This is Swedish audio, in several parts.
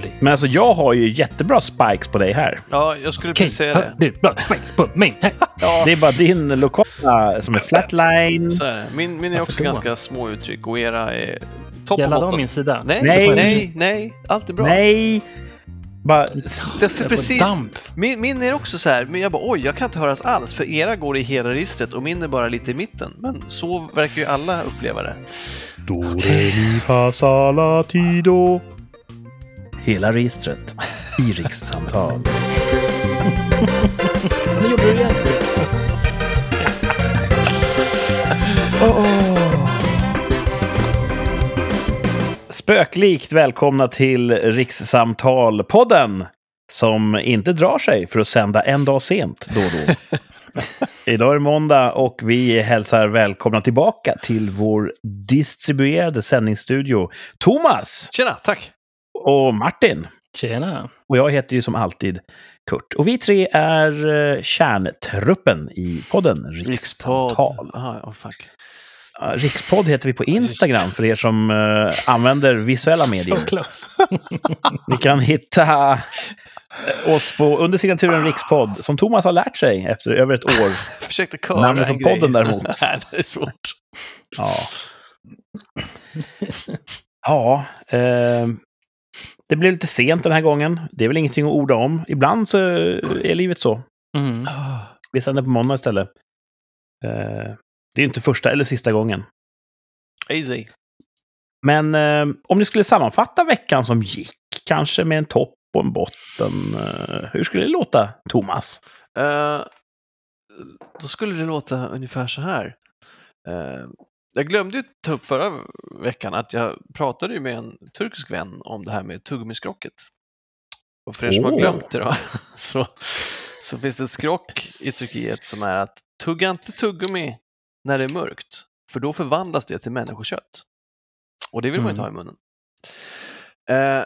otrolig. Men alltså jag har ju jättebra spikes på dig här. Ja, jag skulle precis säga det. det är bra på mig. Ja, Det är bara din lokala som är flatline. så är min, min är också Varför då? ganska små uttryck och era är topp jag och botten. min sida? Nej, Nej. nej, nej, allt är bra. Nej! Bara, Det ser precis... Min, min är också så här, men jag bara oj, jag kan inte höras alls för era går i hela registret och min är bara lite i mitten. Men så verkar ju alla uppleva det. Do, re, mi, fa, sa, la, ti, do. Hela registret i rikssamtal. Nu gjorde du det igen. Spöklikt välkomna till Rikssamtal-podden som inte drar sig för att sända en dag sent då och då. Idag är det måndag och vi hälsar välkomna tillbaka till vår distribuerade sändningsstudio Thomas Tjena, tack! Och Martin. Tjena. Och jag heter ju som alltid Kurt. Och vi tre är eh, kärntruppen i podden Rikssamtal. Aha, oh, fuck. Ja, Rikspodd heter vi på Instagram för er som eh, använder visuella medier. Ni kan hitta eh, oss på under signaturen Rikspodd, som Thomas har lärt sig efter över ett år. Försökte köra Namnet på podden däremot. Nej, det är svårt. Ja, ja eh, det blev lite sent den här gången. Det är väl ingenting att orda om. Ibland så är livet så. Mm. Vi sänder på måndag istället. Eh, det är inte första eller sista gången. Easy. Men eh, om ni skulle sammanfatta veckan som gick, kanske med en topp och en botten. Eh, hur skulle det låta, Thomas? Då skulle det låta ungefär så här. Jag glömde ta upp förra veckan att jag pratade ju med en turkisk vän om det här med tuggummiskrocket. Och för er som har Åh. glömt det då, så, så finns det ett skrock i Turkiet som är att tugga inte tuggummi när det är mörkt, för då förvandlas det till människokött. Och det vill man ju inte ha i munnen. Eh,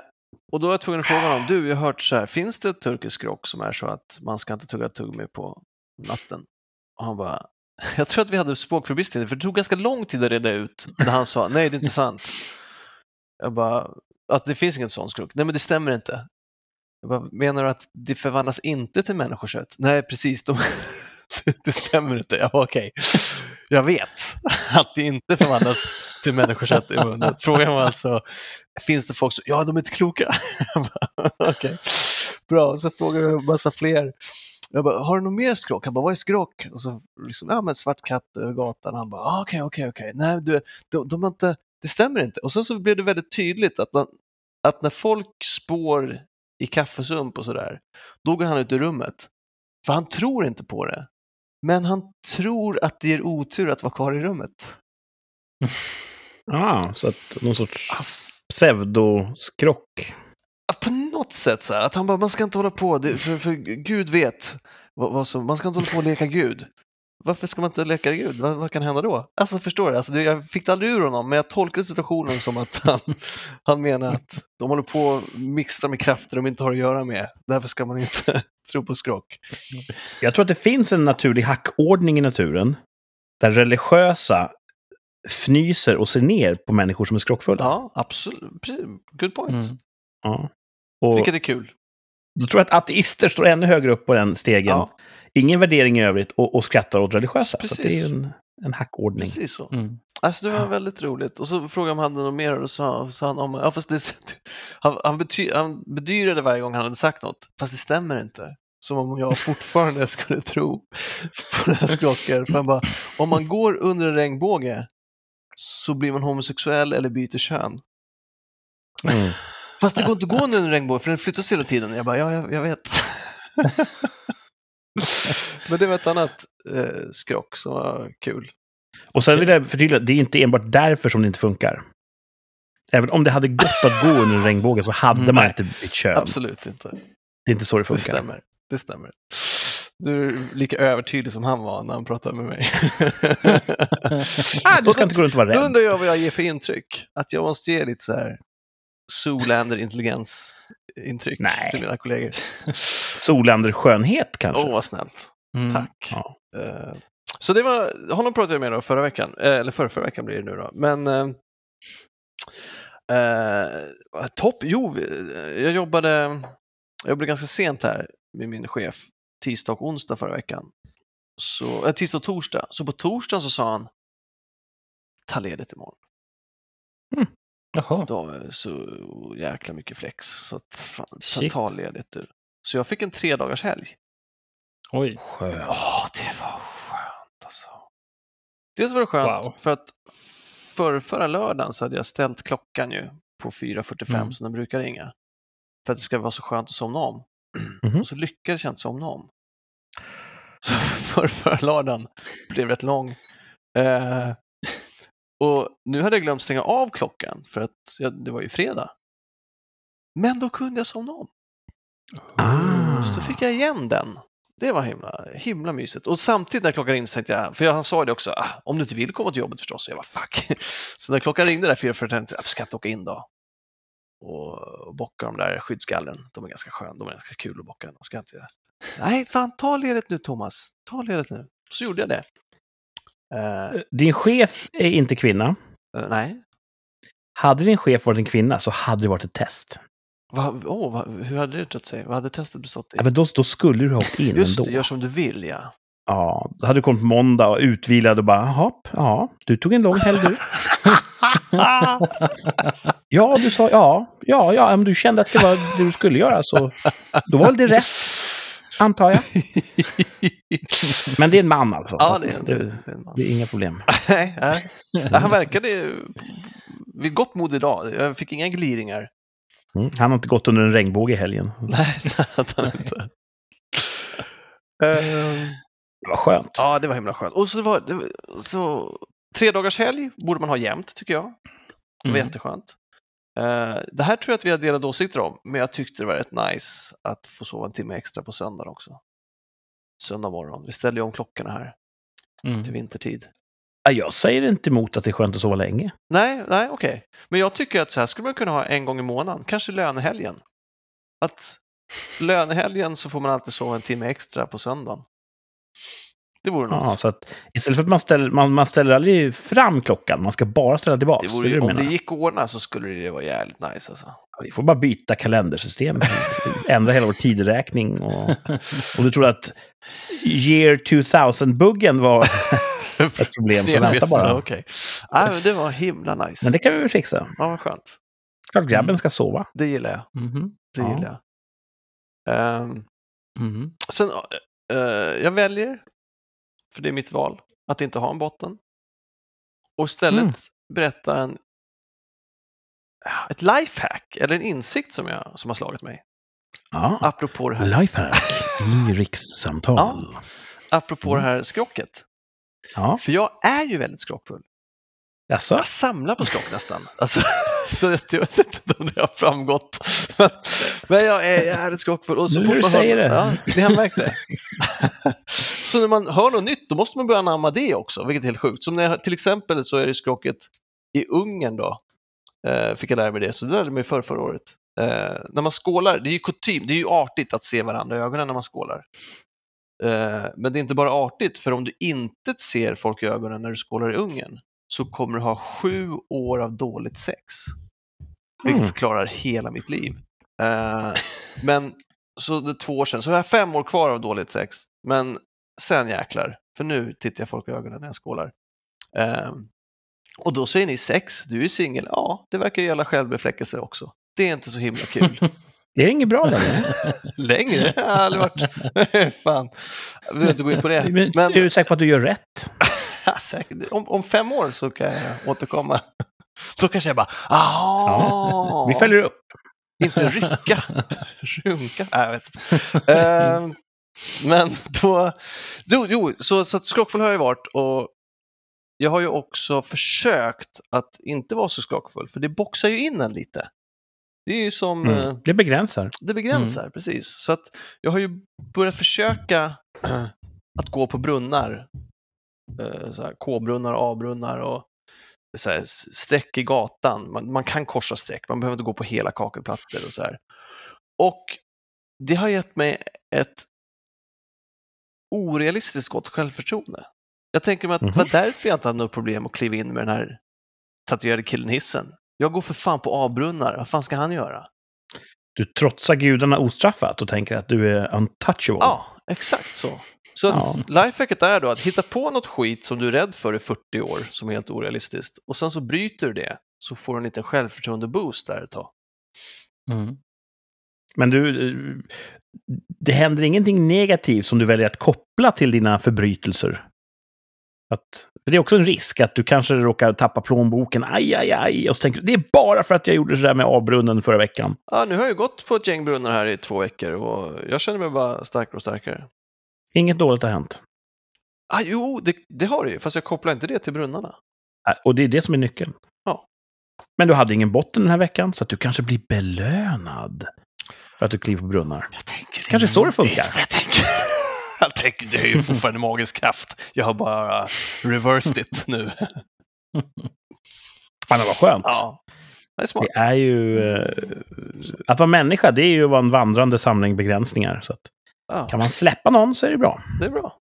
och då är jag tvungen att fråga honom, du, jag har hört så här, finns det ett turkiskt skrock som är så att man ska inte tugga tuggummi på natten? Och han bara, jag tror att vi hade språkförbistring, för det tog ganska lång tid att reda ut när han sa, nej det är inte sant. Jag bara, att det finns inget sånt skrock. Nej men det stämmer inte. Jag bara, menar du att det förvandlas inte till människokött? Nej precis, de, det stämmer inte. Jag bara, okej. Jag vet att det inte förvandlas till människokött i munnen. Frågan var alltså, finns det folk som, ja de är inte kloka. Okej, bra. Så frågade jag en massa fler. Jag bara, har du något mer skrock? Han bara, vad är skrock? Och så liksom, ja men svart katt över gatan. Han bara, ah, okej, okej, okej. Nej, du, de, de har inte, det stämmer inte. Och sen så blev det väldigt tydligt att, man, att när folk spår i kaffesump och sådär, då går han ut ur rummet. För han tror inte på det. Men han tror att det ger otur att vara kvar i rummet. Ah, så att någon sorts Alltså, pseudoskrock. på något sätt så här, att han bara, man ska inte hålla på, det, för, för Gud vet vad, vad som, man ska inte hålla på och leka Gud. Varför ska man inte leka Gud? Vad, vad kan hända då? Alltså förstår du, alltså, det, jag fick det aldrig ur honom, men jag tolkade situationen som att han, han menar att de håller på att mixtra med krafter de inte har att göra med. Därför ska man inte tro på skrock. Jag tror att det finns en naturlig hackordning i naturen. Där religiösa fnyser och ser ner på människor som är skrockfulla. Ja, absolut. Precis. Good point. Mm. Ja. Och Vilket är kul. då tror jag att ateister står ännu högre upp på den stegen. Ja, Ingen värdering i övrigt och, och skrattar åt religiösa. Så att det är Precis. ju en, en hackordning. precis så. Mm. Alltså det var väldigt roligt. Och så frågade om han hade något mer och då sa, sa han om, ja fast det, han, han, bety, han bedyrade varje gång han hade sagt något, fast det stämmer inte. Som om jag fortfarande skulle tro på det här skrocket. För han bara, om man går under en regnbåge så blir man homosexuell eller byter kön. Mm. Fast det går inte att gå under en regnbåge för den flyttas hela tiden. Jag bara, ja, jag, jag vet. Men det var ett annat eh, skrock som var kul. Och sen vill jag förtydliga, det är inte enbart därför som det inte funkar. Även om det hade gått att gå under en regnbåge så hade Mm, man nej. inte bytt kön. Absolut inte. Det är inte så det Det funkar. stämmer. Det stämmer. Du är lika övertydlig som han var när han pratade med mig. Ah, du ska inte gå runt och vara Då rädd. undrar jag vad jag ger för intryck. Att jag måste ge lite så här Zoolander-intelligens-intryck till mina kollegor. Solander-skönhet kanske? Åh, vad snällt. Mm. Tack. Ja. Eh, Så det var, honom pratade jag med då förra veckan, eh, eller förra, förra veckan blir det nu då. Men Eh, topp, jo, jag jobbade, jag jobbade ganska sent här med min chef, tisdag och onsdag förra veckan. Så, eh, tisdag och torsdag. Så på torsdagen så sa han, ta ledigt imorgon. Jaha. Då var jag så jäkla mycket flex, så att, fan, ta ledigt du. Så jag fick en tre dagars helg. Oj. Skönt. Åh, det var skönt alltså. Dels var det skönt Wow. för att för, förra lördagen så hade jag ställt klockan ju på 4.45 Mm. som den brukar ringa. För att det ska vara så skönt att somna om. Mhm. Och så lyckades jag inte somna om. Så för, förra lördagen blev rätt lång. Eh, och nu hade jag glömt stänga av klockan för att jag, det var ju fredag. Men då kunde jag somna om. Ah. Så fick jag igen den. Det var himla, himla mysigt. Och samtidigt när klockan ringde så tänkte jag, för han sa det också, ah, om du inte vill komma till jobbet förstås. Jag var fuck. Så när klockan ringde där 4.45 tänkte jag, ska jag inte åka in då? Och bocka de där skyddsgallren. De är ganska sköna, de är ganska kul att bocka. Ska inte. Nej, fan ta ledigt nu Thomas. Ta ledigt nu. Så gjorde jag det. Eh, Din chef är inte kvinna. eh, nej, Hade din chef varit en kvinna så hade det varit ett test. vad, oh, vad, hur hade det utåt sig? Vad hade testet bestått i? Ja, men då, då skulle du ha åkt in Just ändå. det, gör som du vill ja. Ja, då hade du kommit på måndag och utvilad och bara, jaha, ja, du tog en lång helg du. Ja, du sa ja, ja, ja, men du kände att det var det du skulle göra, så då var väl det rätt, antar jag. Men det är en man alltså. ja, det är, att det, det, är en man. det är inga problem. Nej, nej. Han verkade vid gott mod idag. Jag fick inga gliringar. Mm. Han har inte gått under en regnbåge i helgen. Nej, det hade han inte. Ehm, Det var skönt. ja, det var himla skönt. Och så var det, så, tre dagars helg borde man ha jämt, tycker jag. Det var Mm. jätteskönt. Eh, det här tror jag att vi har delade åsikter om, men jag tyckte det var rätt nice att få sova en timme extra på söndagen också. Söndag morgon. Vi ställde ju om klockorna här Mm. till vintertid. Ja, Jag säger inte emot att det är skönt att sova länge. Nej, nej, okej. Men jag tycker att så här skulle man kunna ha en gång i månaden, kanske lönehelgen. Att lönehelgen så får man alltid sova en timme extra på söndagen. Det vore Ja, något. så att istället för att man ställer, man, man ställer aldrig fram klockan, man ska bara ställa tillbaka. det vore, det om det menar? gick att ordna så skulle det vara jävligt nice alltså. Vi får bara byta kalendersystem. Ändra hela vår tideräkning. Och, och du tror att year 2000-buggen var ett problem, så vänta bara. Okej. Nej, men det var himla nice. Men det kan vi väl fixa. Ja, vad skönt. Klart grabben Mm. ska sova. Det gillar jag. Mhm. Det Ja. gillar jag. Ehm, Mhm. sen, eh, jag väljer, för det är mitt val, att inte ha en botten. Och istället Mm. berätta en, ett lifehack, eller en insikt som, jag, som har slagit mig. Ja. Apropå det här, Lifehack i rikssamtal. Ja. apropå det här skrocket. Ja. För jag är ju väldigt skrockfull. Jaså? Jag samlar på skrock nästan. Alltså, så jag vet inte om det har framgått. Men, jag är, jag är skrockfull. Och så Nu när du säger hör, det. Ja, det har märkt det. så när man hör något nytt, då måste man börja anamma det också, vilket är helt sjukt. Som när jag, till exempel så är det skrocket i Ungern då, eh, fick jag lära mig det, så det lärde jag mig för förra året. Eh, när man skålar, det är ju kutym, det är ju artigt att se varandra i ögonen när man skålar. Eh, men det är inte bara artigt, för om du inte ser folk i ögonen när du skålar i Ungern, så kommer du ha sju år av dåligt sex. Vilket Mm. förklarar hela mitt liv. Eh, men så det är två år sedan, så jag har fem år kvar av dåligt sex. Men sen jäklar, för nu tittar jag folk i ögonen när jag skålar. Eh, och då säger ni sex, du är singel. Ja, det verkar gälla självbefläckelse också. Det är inte så himla kul. Det är inget bra längre. Längre? Jag har aldrig varit... Fan, jag vill inte gå in på det. Men, Men är du säker på att du gör rätt? Ja, säkert. Om, om fem år så kan jag återkomma. Då kanske jag bara, ah, Vi följer upp. inte rycka, runka. Nej, jag vet inte. Ehm, men då, jo, jo så, så skrockfull har jag varit och jag har ju också försökt att inte vara så skrockfull, för det boxar ju in en lite. Det är ju som, eh, Mm. Det begränsar. det begränsar, precis. Så att jag har ju börjat försöka att gå på brunnar. Eh, K-brunnar, A-brunnar och så här, streck i gatan. Man, man kan korsa streck, man behöver inte gå på hela kakelplattor och så här. Och det har gett mig ett orealistiskt gott självförtroende. Jag tänker mig att det var Mhm. därför jag inte hade något problem att kliva in med den här tatuerade killen hissen. Jag går för fan på avbrunnar, vad fan ska han göra? Du trotsar gudarna ostraffat och tänker att du är untouchable. Ja, exakt så. Så Ja. lifehacket är då att hitta på något skit som du är rädd för i 40 år, som är helt orealistiskt, och sen så bryter du det, så får du en liten självförtroende-boost där ett tag. Mm. Men du, eh, det händer ingenting negativt som du väljer att koppla till dina förbrytelser. Att, för det är också en risk att du kanske råkar tappa plånboken, aj, aj, aj, och så tänker du, det är bara för att jag gjorde sådär med avbrunnen förra veckan. Ja, nu har jag ju gått på ett gäng brunnar här i två veckor och jag känner mig bara starkare och starkare. Inget dåligt har hänt. Ah, jo, det, det har det ju, fast jag kopplar inte det till brunnarna. Och det är det som är nyckeln. Ja. Men du hade ingen botten den här veckan, så att du kanske blir belönad att du kliver på brunnar. Jag tänker Kanske så det funkar. är så jag tänker. jag tänker, det är ju fortfarande magisk kraft. Jag har bara reversed it nu. Men vad skönt. ja, det är smart. Det är ju... eh, att vara människa, det är ju att vara en vandrande samling begränsningar. Så att, Ja, kan man släppa någon så är det bra. det är bra.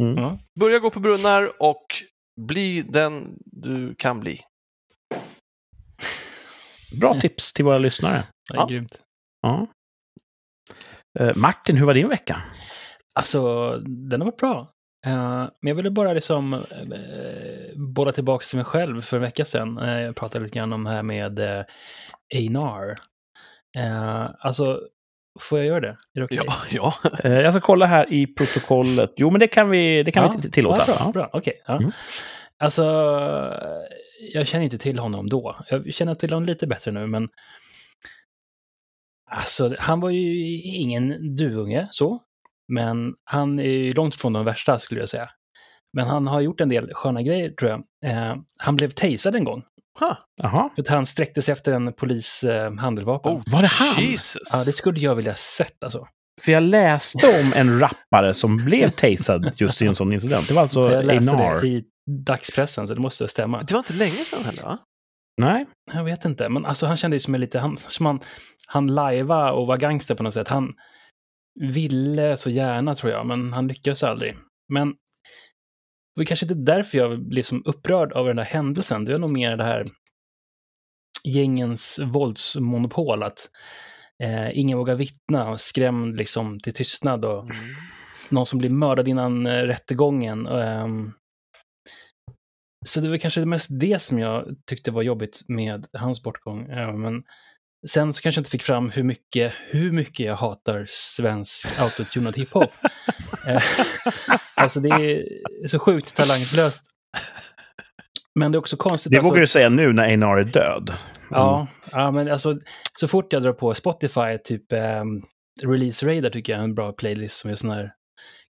Mm. Ja. Börja gå på brunnar och bli den du kan bli. Bra tips till våra lyssnare. Det är Ja. grymt. Ja. Eh, Martin, hur var din vecka? Alltså, den har varit bra. Eh, men jag ville bara liksom uh, bolla tillbaka till mig själv för en vecka sedan. Jag pratade lite grann om det här med uh, Einar. Alltså, får jag göra det? Är det okej? Ja, ja. Jag ska kolla här i protokollet. Jo, men det kan vi, det kan Ja, vi tillåta. Ja, bra, bra. okej. ja. Mm. Alltså, jag känner inte till honom då. Jag känner till honom lite bättre nu, men alltså, han var ju ingen duvunge så, men han är ju långt från de värsta skulle jag säga. Men han har gjort en del sköna grejer tror jag. Eh, han blev tasad en gång Ha. För att han sträckte sig efter en polis eh, handeldvapen. Oh, Var det han? Jesus. Ja, det skulle jag vilja sett alltså. För jag läste om en rappare som blev tasad just i en sån incident. Det var alltså Jag läste Einar. det i dagspressen, så det måste stämma. Det var inte länge sedan heller, va? Nej, Jag vet inte, men alltså han kände ju som en lite, han, som han, han lajva och var gangster på något sätt. Han ville så gärna tror jag, men han lyckades aldrig. Men det kanske inte därför jag blev som upprörd över den där händelsen. Det var nog mer det här gängens våldsmonopol, att eh, ingen vågar vittna och skrämd liksom till tystnad och Mm. någon som blir mördad innan eh, rättegången. och, ehm, så det var kanske det mest det som jag tyckte var jobbigt med hans bortgång. Eh, men sen så kanske jag inte fick fram hur mycket, hur mycket jag hatar svensk autotunad hiphop. Eh, alltså det är så sjukt talanglöst. Men det är också konstigt. det alltså, vågar du säga nu när Einar är död. Ja, ja, men alltså så fort jag drar på Spotify, typ um, Release Radar tycker jag är en bra playlist som är sån här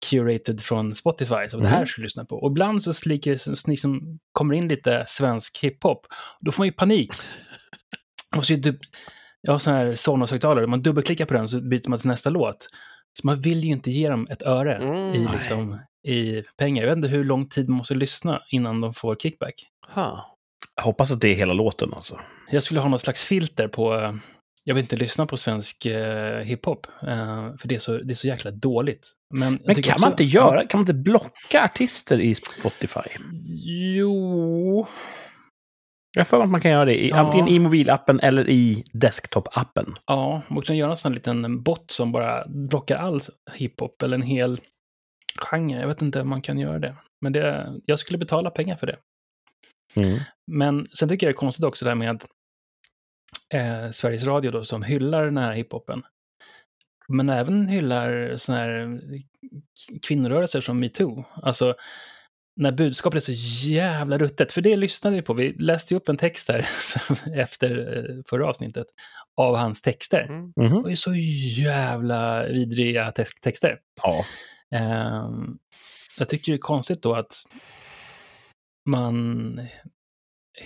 curated från Spotify, som det här Mhm. ska du lyssna på. Och ibland så sliker liksom kommer in lite svensk hiphop. Då får man ju panik. Och så är det, jag har sån här Sonos-högtalare, om man dubbelklickar på den så byter man till nästa låt. Så man vill ju inte ge dem ett öre Mm. i, liksom, i pengar. Jag vet inte hur lång tid man måste lyssna innan de får kickback. Ha. Jag hoppas att det är hela låten alltså. Jag skulle ha något slags filter på... Jag vill inte lyssna på svensk eh, hiphop, eh, för det är, så, det är så jäkla dåligt. Men, Men kan man också- inte göra, kan man inte blocka artister i Spotify? Jo... Jag mig att man kan göra det i, Ja. antingen i mobilappen eller i desktop-appen. Ja, man kan göra en sån liten bot som bara blockar all hiphop, eller en hel genre. Jag vet inte om man kan göra det. Men det, jag skulle betala pengar för det. Mm. Men sen tycker jag det är konstigt också det här med eh, Sveriges Radio då, som hyllar den här hiphopen. Men även hyllar såna här k- kvinnorörelser som metoo. Alltså, när budskapet är så jävla ruttet, för det lyssnade vi på. Vi läste ju upp en text här efter eh, förra avsnittet av hans texter. Mm. Det Mhm. var ju så jävla vidriga te- texter. Ja. Ehm, jag tycker det är konstigt då att man...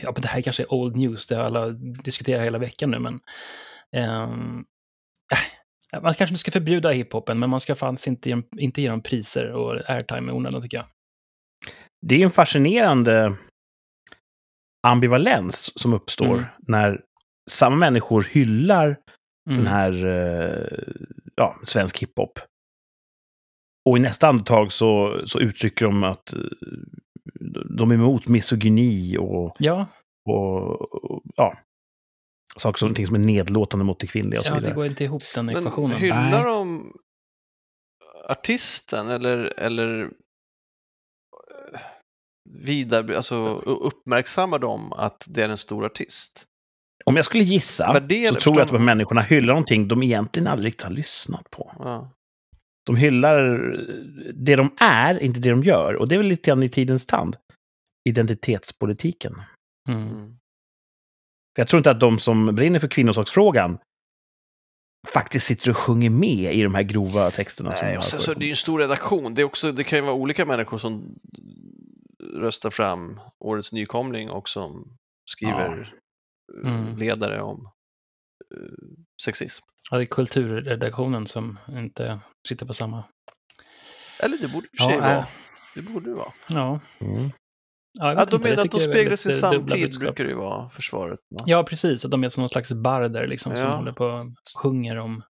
Ja, men det här kanske är old news, det har alla diskuterat hela veckan nu, men... äh, man kanske inte ska förbjuda hiphopen, men man ska fanns inte ge inte ge dem priser och airtime i onödan, tycker jag. Det är en fascinerande ambivalens som uppstår Mm. när samma människor hyllar Mm. den här eh, ja, svensk hiphop. Och i nästa andetag så, så uttrycker de att eh, de är emot misogyni och Ja, och, och ja, saker som, som är nedlåtande mot det kvinnliga och så Ja, det går inte ihop den Men ekvationen. hyllar Nej. de artisten eller, eller eh, vidare, alltså uppmärksammar de att det är en stor artist? Om jag skulle gissa Värdera- så tror jag att de här människorna hyllar någonting de egentligen aldrig riktigt har lyssnat på. Ja. De hyllar det de är, inte det de gör. Och det är väl lite grann i tidens tand. Identitetspolitiken. Mm. För jag tror inte att de som brinner för kvinnosaksfrågan faktiskt sitter och sjunger med i de här grova texterna. som Nej, och sen så är det förekommit. ju en stor redaktion. Det, är också, det kan ju vara olika människor som röstar fram årets nykomling och som skriver eh, Mm. ledare om eh, sexism. Ja, det är kulturredaktionen som inte sitter på samma... Eller det borde för Ja, sig äh. vara. Det borde det vara. Ja, Mm. ja jag Ja, vet de menar att de speglar sin samtid, brukar det ju vara, försvaret. Va? Ja, precis. Att de är som någon slags barder liksom, som Ja. håller på och sjunger om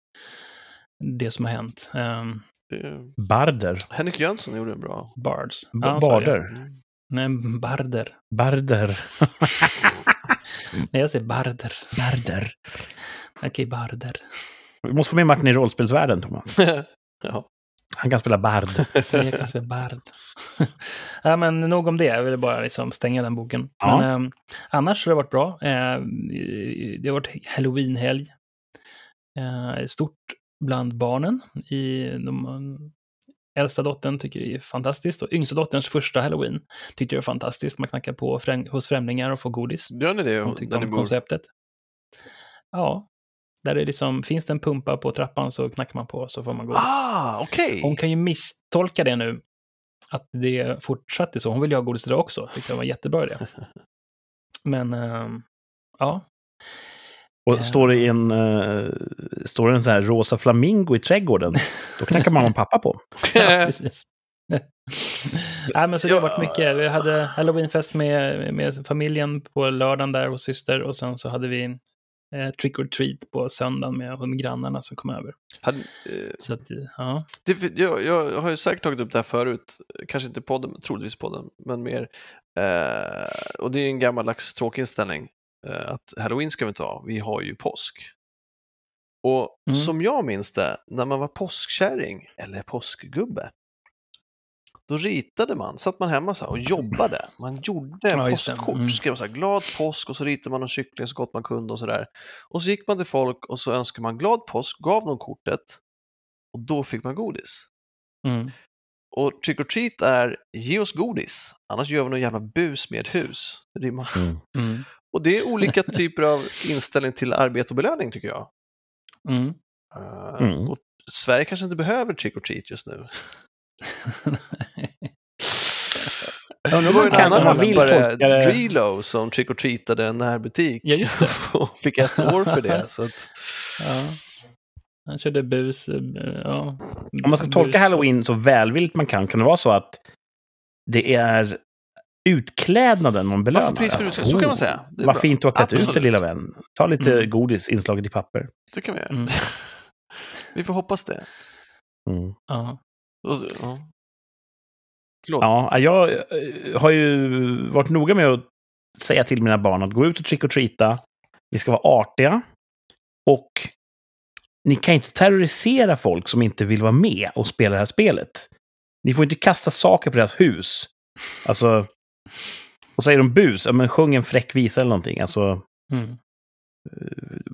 det som har hänt. Um, Barder. Henrik Jönsson gjorde en bra. bards. B- Ja, sorry. barder. Mm. Nej, barder. Barder. Nej, jag säger barder. Barder. Okej, barder. Vi måste få med Martin i rollspelsvärlden, Thomas. ja. Han kan spela bard. Jag kan säga bard. ja, men nog om det. Jag ville bara liksom stänga den boken. Ja. Men ehm, annars har det varit bra. Eh, det har varit halloween-helg. Eh, stort bland barnen. I, de, äldsta dottern tycker det är fantastiskt. Och yngsta dotterns första halloween tyckte det var fantastiskt. Man knackar på främ hos främlingar och får godis. Gör ni det Hon tyckte om konceptet. Ja. Där det liksom, finns det en pumpa på trappan så knackar man på så får man godis. Ah, okej! Hon kan ju misstolka det nu. Att det fortsatte så. Hon vill ju ha godis idag också. Tyckte det var jättebra idé. Men, ehm, ja. Och står det en, uh, står det en sån här rosa flamingo i trädgården, då knackar mamma och pappa på. ja precis. Nej, men så det har varit mycket. Vi hade halloweenfest med, med familjen på lördagen där hos syster och sen så hade vi eh, trick or treat på söndagen med, med grannarna som kom över. Hade, eh, Så att, ja. det, jag, jag har ju säkert tagit upp det här förut, kanske inte podden, troligtvis podden, men mer. Eh, och det är en gammaldags tråkig inställning, eh, att halloween ska vi inte ha, vi har ju påsk. Och Mm. som jag minns det, när man var påskkärring eller påskgubbe, då ritade man, satt man hemma så här och jobbade. Man gjorde Ja, påskkort, Mm. skrev så här glad påsk och så ritade man en kyckling så gott man kunde och så där. Och så gick man till folk och så önskade man glad påsk, gav dem kortet och då fick man godis. Mm. Och trick or treat är ge oss godis, annars gör vi någon jävla bus med ett hus. Det rimmar. Mm. Och det är olika typer av inställning till arbete och belöning tycker jag. Mm. Uh, Mm. och Sverige kanske inte behöver trick or treat just nu. Undrar Det var man en annan man vill rappare, det... Drilo, som trick or treatade en närbutik Ja, just det. och fick ett år för det. Så att, ja. Han körde bus. eh, Ja. Om man ska tolka Bus. halloween så välvilligt man kan, kan det vara så att det är utklädnaden man belönar? Pris för? Så kan man oh, säga. Det är Vad bra. fint du har klätt ut dig lilla vän. Ta lite Mm. godis inslaget i papper. Så kan vi göra. Mm. Vi får hoppas det. Mm. Ja. Och, ja. Förlåt. Ja, jag eh, har ju varit noga med att säga till mina barn att gå ut och trick or treata. Vi ska vara artiga. Och ni kan inte terrorisera folk som inte vill vara med och spela det här spelet. Ni får inte kasta saker på deras hus. Alltså... Och säger de bus, ja men sjung en fräck visa eller någonting. Alltså, Mm.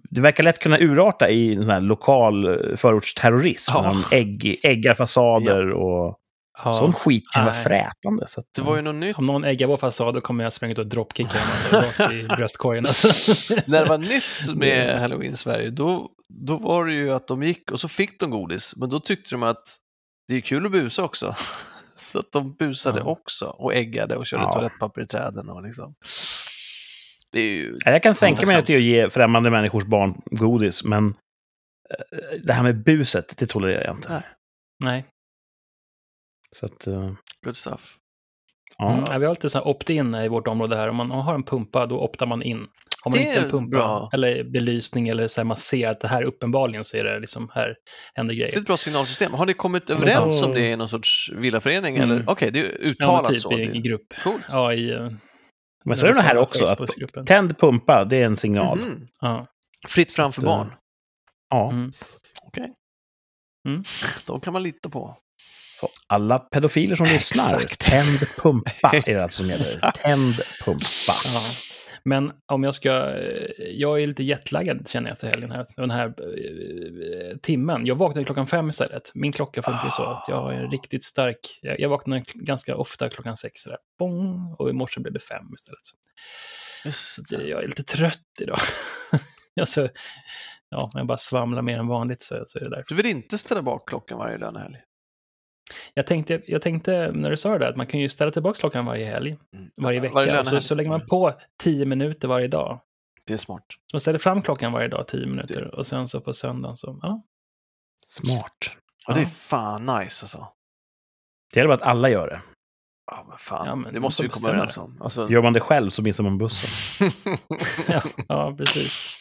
det verkar lätt kunna urarta i sån här lokal eh, förortsterrorism. Ja. De ägg, äggar fasader och Ja. sån skit kan vara frätande. Så att, Det var ju något nytt. Om någon äggar vår fasad då kommer jag springa ut och dropkicka dem alltså, rakt i bröstkorgen. Alltså. När det var nytt med Halloween Sverige, då, då var det ju att de gick och så fick de godis, men då tyckte de att det är kul att busa också. Så att de busade Ja. också och äggade och körde Ja. toalettpapper i träden och liksom. Det är ju... Ja, Jag kan tänka mig Otacksamt. att ge främmande människors barn godis, men eh, det här med buset, det tolererar jag inte. Nej. Nej. Så att, eh, Good stuff. ja. Mm. Ja, vi har lite så här opt-in i vårt område här. Om man har en pumpa, då optar man in. Har man Det inte är en pumpa bra. eller belysning eller så här, man ser att det här uppenbarligen så är det liksom här händer Det är grejer. ett bra signalsystem. Har ni kommit överens så- om det i någon sorts villaförening? Mm. Eller? Okej, det är Ja, typ så. i, i grupp. Coolt. Ja, i, eh, Men så är det här också. Att tänd pumpa, det är en signal. Mhm. Ja. Fritt fram för Att, barn. Ja. Mm. Okej. Mm. De kan man lita på. Så alla pedofiler som lyssnar, tänd pumpa är det alltså som gäller. Tänd pumpa. Ja. Men om jag ska... eh, Jag är lite jetlaggad känner jag efter helgen här. Den här eh, timmen. Jag vaknade klockan fem istället. Min klocka funkar ju så att jag har en riktigt stark... Jag, jag vaknar ganska ofta klockan sex. Sådär. Bong, och i morse blev det fem istället. Just det. jag är lite trött idag. alltså, ja, jag bara svamlar mer än vanligt så, så är det därför. Du vill inte ställa bak klockan varje lönehelg? Jag tänkte, jag tänkte när du sa det, att man kan ju ställa tillbaka klockan varje helg, Mm. varje vecka. Varje och så, så lägger man på tio minuter varje dag. Det är smart. Så man ställer fram klockan varje dag, tio minuter. Och sen så på söndagen så, ja. Smart. Ja, det är fan nice alltså. Det gäller bara att alla gör det. Ja, men fan. Ja, men det måste vi komma överens om. Alltså... Gör man det själv så missar man bussen. ja, ja, precis.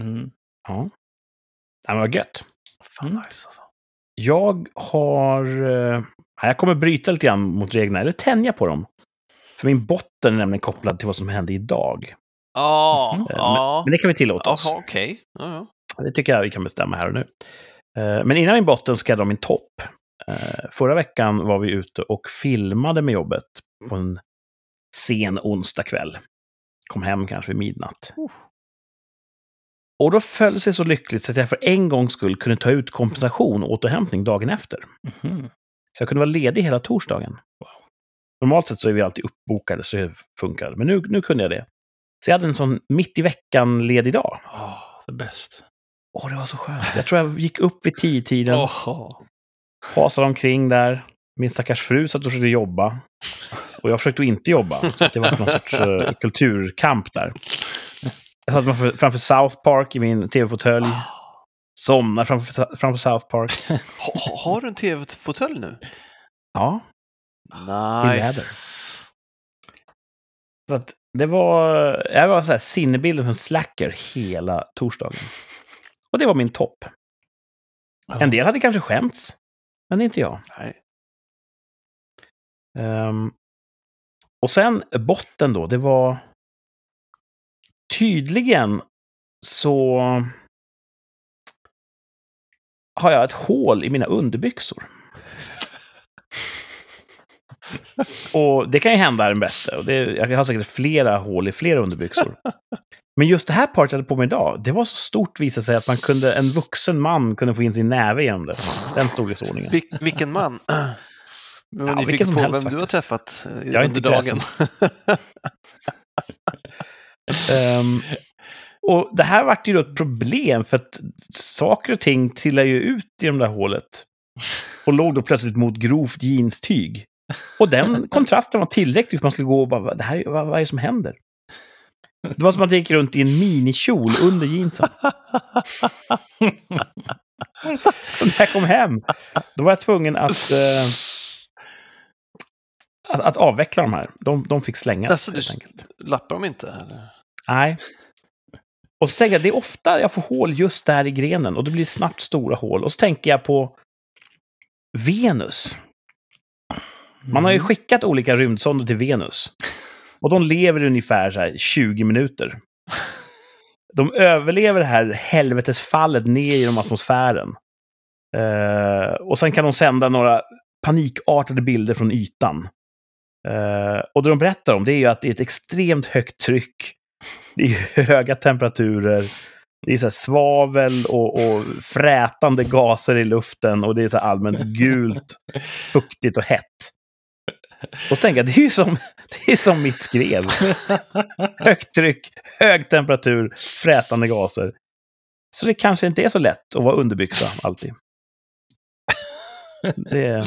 Mm. Ja. Ja, men vad gött. fan Mm. nice alltså. Jag har... eh, Jag kommer bryta lite grann mot reglerna, eller tänja på dem. För min botten är nämligen kopplad till vad som hände idag. Ja, Mhm. Eh, ja. Men det kan vi tillåta oss. Jaha, okej. Ja. Det tycker jag vi kan bestämma här och nu. Eh, Men innan min botten ska jag dra min topp. Eh, Förra veckan var vi ute och filmade med jobbet på en sen onsdag kväll. Kom hem kanske vid midnatt. Och då föll det sig så lyckligt så att jag för en gångs skull kunde ta ut kompensation och återhämtning dagen efter. Mhm. Så jag kunde vara ledig hela torsdagen. Normalt sett så är vi alltid uppbokade, så det funkar. Men nu, nu kunde jag det. Så jag hade en sån mitt i veckan ledig dag. Åh, the best. Åh, det var så skönt. Jag tror jag gick upp vid tio tiden hasade omkring där. Min stackars fru satt och försökte jobba. Och jag försökte inte jobba. Så det var någon sorts eh, kulturkamp där. Jag satt framför, framför South Park i min tv-fåtölj. Somnade framför, framför South Park. Ha, ha- har du en tv-fåtölj nu? Ja, Nice. så att det var... Jag var så här sinnebilden som slacker hela torsdagen. Och det var min topp. Ja. En del hade kanske skämts, men inte jag. Nej. Ehm, och sen botten då, det var tydligen så har jag ett hål i mina underbyxor. och det kan ju hända den bästa. Och det, jag har säkert flera hål i flera underbyxor. Men just det här paret jag hade på mig idag, det var så stort visade sig att man kunde, en vuxen man kunde få in sin näve genom det. Den storleksordningen. Vil, vilken man? Ja, vilken som på helst vem du har faktiskt. träffat Jag under dagen. Ehm, och det här vart ju då ett problem för att saker och ting trillar ju ut i de där hålet. Och låg då plötsligt mot grovt jeanstyg. Och den kontrasten var tillräcklig för att man skulle gå och bara, det här, vad, vad är det som händer? Det var som att jag gick runt i en minikjol under jeansen. Så när jag kom hem, då var jag tvungen att, eh, att, att avveckla de här. De, de fick slängas Alltså, helt enkelt. Lappar de inte? Eller? Nej. Och så tänker jag, det är ofta jag får hål just där i grenen och det blir snabbt stora hål. Och så tänker jag på Venus. Man har ju Mm. skickat olika rymdsonder till Venus. Och de lever ungefär så här 20 minuter. De överlever det här helvetesfallet ner genom atmosfären. Eh, och sen kan de sända några panikartade bilder från ytan. Eh, och det de berättar om det är ju att det är ett extremt högt tryck. Det är höga temperaturer. Det är så svavel och, och frätande gaser i luften och det är så allmänt gult, fuktigt och hett. Och så tänker jag, det är ju som, det är som mitt skrev. Högt tryck, hög temperatur, frätande gaser. Så det kanske inte är så lätt att vara underbyxa alltid. Det...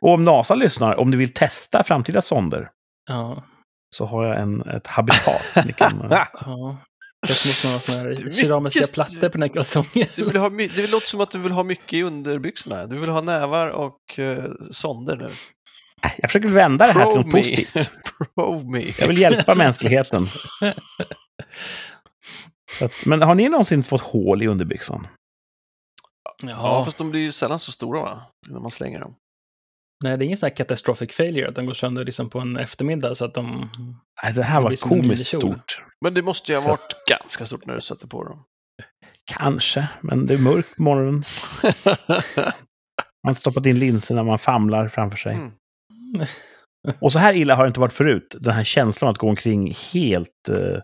Och om NASA lyssnar, om du vill testa framtida sonder, Ja, så har jag en, ett habitat. Ni kan, ja. Det måste ha såna Det är här mycket keramiska st- plattor på den här kalsongen. Du vill ha, det låter som att du vill ha mycket i underbyxorna. Du vill ha nävar och uh, sonder nu. jag försöker vända det här till Pro något me. positivt. Pro me. Jag vill hjälpa mänskligheten. Att, men har ni någonsin fått hål i underbyxan? Ja, Ja, fast de blir ju sällan så stora va? När man slänger dem. Nej, det är ingen sån här catastrophic failure, att de går sönder liksom på en eftermiddag så att de... Nej, det här Det var komiskt stort. Men det måste ju ha varit ganska stort när du satte på dem. Kanske, men det är mörkt på morgonen. Man har stoppat in linserna, man famlar framför sig. Mm. Och så här illa har det inte varit förut. Den här känslan att gå omkring helt... eh,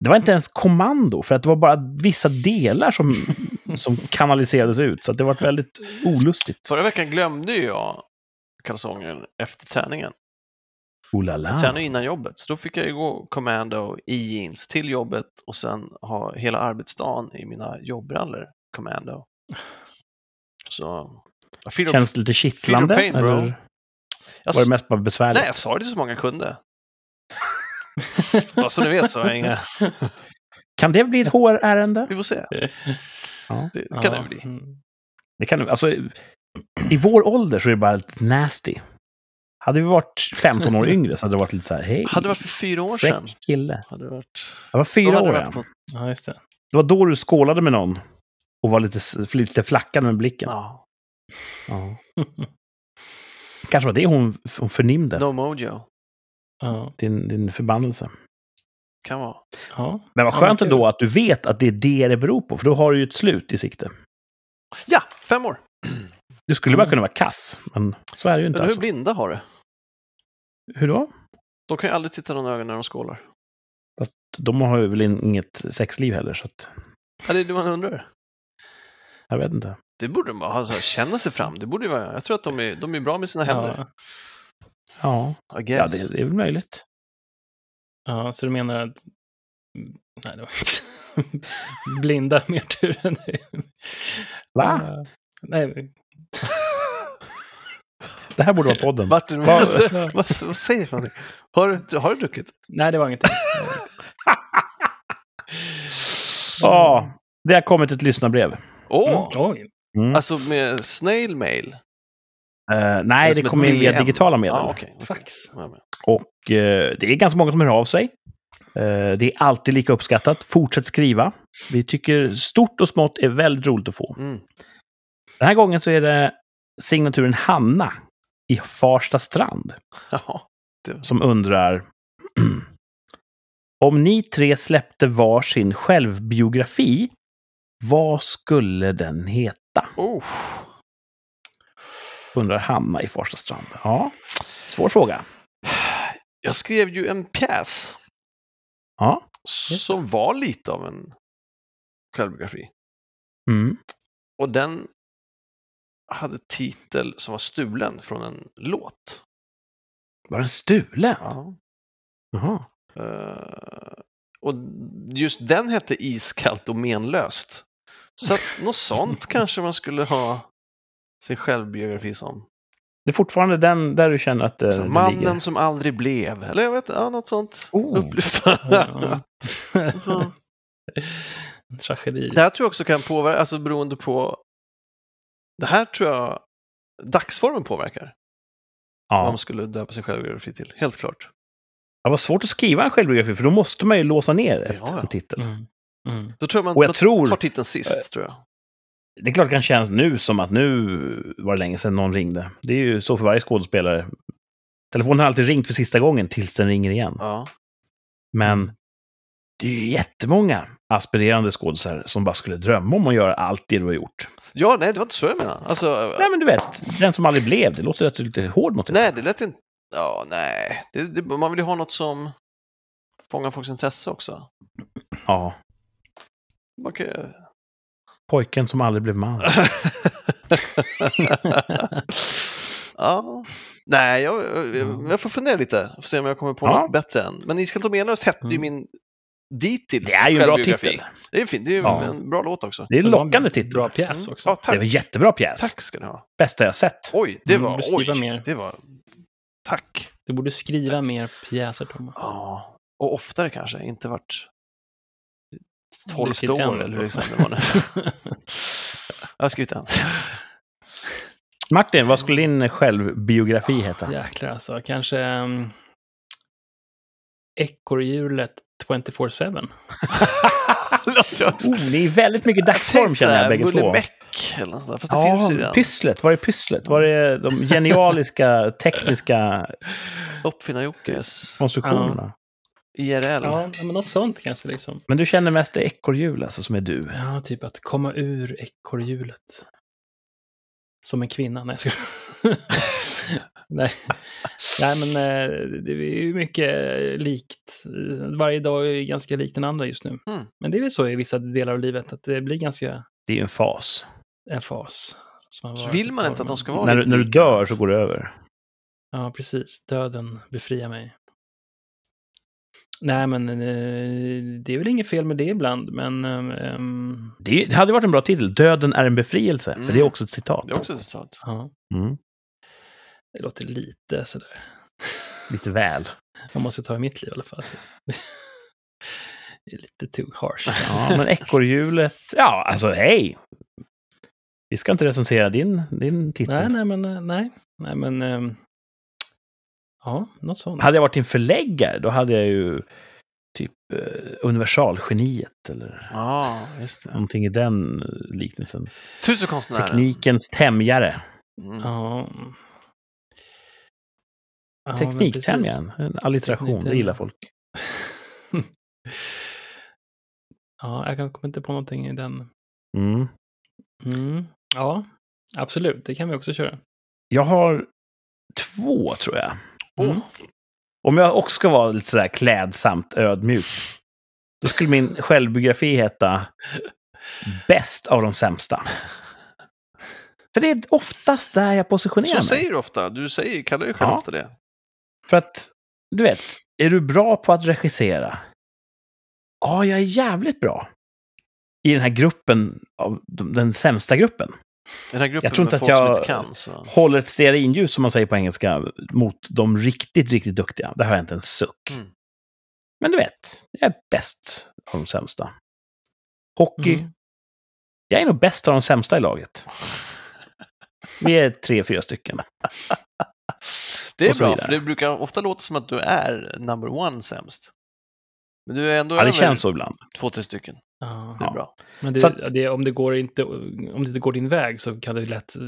det var inte ens kommando, för att det var bara vissa delar som, som kanaliserades ut. Så att det var väldigt olustigt. Förra veckan glömde ju jag kalsonger efter träningen. Oh la la. Jag tränade innan jobbet, så då fick jag ju gå commando i jeans till jobbet och sen ha hela arbetsdagen i mina jobbbrallor commando. Så... Feel Känns det lite kittlande? pain, bro. eller jag, var det mest bara besvärligt? nej, jag sa det så många kunde. Bara så ni vet så har jag inga... Kan det bli ett HR-ärende? Vi får se. Ja. Det kan det bli. mm. Det kan, alltså, I vår ålder så är det bara lite nasty. Hade vi varit 15 år yngre så hade det varit lite så här, hej, Hade det varit för fyra år sedan. kille. Hade det varit... Jag var fyra hade år, det ja. varit på... Ja, just det. Det var då du skålade med någon och var lite, lite flackande med blicken. Ja. Ja. Kanske var det hon, hon förnimde, No mojo. ja. din, din förbannelse. Kan vara. ja. Men vad Ja, skönt kul. ändå att du vet att det är det det beror på, för då har du ju ett slut i sikte. Ja, fem år. Du skulle bara Mm. kunna vara kass, men så är det ju inte. Eller hur Alltså. blinda har det? Hur då? De kan ju aldrig titta någon i ögonen när de skålar. Fast de har ju väl in- inget sexliv heller, så att, Ja, det är det man undrar. jag vet inte. Det borde de bara ha, så här, känna sig fram. Det borde ju vara, jag tror att de är, de är bra med sina händer. Ja. Ja, I guess. ja det, det är väl möjligt. ja, så du menar att... Nej, det var Blinda har mer tur än dig. Va? Ja. Nej, Det här borde vara podden. Martin, Vad- vad, vad, säger du för någonting? Har du, har du druckit? nej, det var ingenting. Ja, det har kommit ett lyssnarbrev. Åh! Mm. Oj. Mm. Alltså med snail mail? Eh, nej, det ett kommer in via digitala medel. Okej. okej. Fax. Och eh, det är ganska många som hör av sig. Eh, det är alltid lika uppskattat. Fortsätt skriva. Vi tycker stort och smått är väldigt roligt att få. Mm. Den här gången så är det signaturen Hanna i Farsta strand Ja, det, som undrar Om ni tre släppte varsin självbiografi, vad skulle den heta? oh. Undrar Hanna i Farsta strand. Ja, svår fråga. Jag skrev ju en pjäs Ja. som var lite av en självbiografi. Mm. Och den hade titel som var stulen från en låt. Var den stulen? Ja. Jaha. Eh, och just den hette Iskallt och menlöst. Så att något sånt kanske man skulle ha sin självbiografi som. Det är fortfarande den där du känner att det, Så det mannen ligger. som aldrig blev. Eller jag vet ja, något sånt. Oh. Upplyftande. Ja. En tragedi. Det här tror jag också kan påverka, alltså beroende på... Det här tror jag dagsformen påverkar. Vad Ja. man skulle döpa sin självbiografi till. Helt klart. Det var svårt att skriva en självbiografi, för då måste man ju låsa ner ett, Ja, ja. en titel. Mm. Mm. Då tror jag man, Och jag man tror- tar titeln sist, tror jag. Det är klart det kan kännas nu som att nu var det länge sedan någon ringde. Det är ju så för varje skådespelare. Telefonen har alltid ringt för sista gången tills den ringer igen. Ja. Men det är ju jättemånga aspirerande skådespelare som bara skulle drömma om att göra allt det du har gjort. ja, nej, det var inte så jag menade. Alltså, Nej, men du vet, den som aldrig blev. Det låter rätt lite hård mot dig. nej, det lät inte... Ja, nej. Det, det, man vill ju ha något som fångar folks intresse också. Ja, Man kan... ju- pojken som aldrig blev man. ja. Nej, jag, jag, jag får fundera lite. Får se om jag kommer på Ja. något bättre än. Men menlöst hette ju Mm. min dittills Det är ju en bra titel. Det är fint. Det är Ja. en bra låt också. Det är en Det lockande en titel. Bra pjäs Mm. också. Ja, Det tack. var en jättebra pjäs. Tack ska ni ha. Bästa jag sett. Oj, det Mm, var... Oj, mer. det var... Tack. Du borde skriva mer pjäser, Thomas. Ja, och oftare kanske. Inte vart Det tolfte år en eller liksom det var nu. Jag har skrivit en. Martin, vad skulle din självbiografi heta? Jäklar alltså. Kanske um, ekorrhjulet 24-7. Låter också. Oh, ni är väldigt mycket dagsform känner jag bägge två. Mullemäck eller något sånt. Fast det finns ju Ja, redan. Pysslet. Var är Pysslet? Var är de genialiska tekniska Uppfinnar-Jockes konstruktionerna? IRL. Ja, men något sånt kanske liksom. Men du känner mest det ekorrhjul alltså, som är du? Ja, typ att komma ur ekorrhjulet. Som en kvinna. Nej, jag ska... Nej. Nej, men eh, det är ju mycket likt. Varje dag är ganska lik den andra just nu. Mm. Men det är väl så i vissa delar av livet, att det blir ganska Det är ju en fas. en fas. som man Så vill man inte att de ska vara När, lite när du dör så går det över. Ja, precis. Döden befriar mig. Nej, men eh, det är väl inget fel med det ibland, men... ehm, Det, hade varit en bra titel. Döden är en befrielse. För Mm. det är också ett citat. Det är också ett citat. ja, Mm. Det låter lite sådär. Lite väl. Om man ska ta i mitt liv i alla fall. Så. Det är lite too harsh. Ja, men ekorrhjulet. Ja, alltså hej! Vi ska inte recensera din, din titel. nej, nej, men eh, nej. Nej, men... ehm, ja, något sånt. Hade jag varit en förläggare, då hade jag ju typ eh, universalgeniet eller Ja, just det. någonting i den liknelsen. Tusenkonstnären. Teknikens tämjare. Mm. Ja. Ja. En allitteration, det gillar folk. Ja, jag kommer inte på någonting i den. Mm. Mm. Ja, absolut. Det kan vi också köra. Jag har två, tror jag. Mm. Om jag också ska vara lite sådär klädsamt ödmjuk, då skulle min självbiografi heta Bäst av de sämsta. För det är oftast där jag positionerar Så mig. säger du ofta. Du säger, kallar ju själv Ja. ofta det. För att, du vet, är du bra på att regissera? Ja, jag är jävligt bra. I den här gruppen, av de- den sämsta gruppen. Den här gruppen Jag tror inte att jag- kan. Håller ett stearinljus, som man säger på engelska, mot de riktigt, riktigt duktiga. Där har jag inte en suck. Mm. Men du vet, jag är bäst av de sämsta. Hockey, Mm. jag är nog bäst av de sämsta i laget. Vi är tre, fyra stycken. Det är bra, vidare. för det brukar ofta låta som att du är number one sämst. Men du är ändå Ja, det känns så ibland. två, tre stycken. Ja. Det är bra. Men det, att- det, om, det går inte, om det inte går din väg så kan det lätt eh,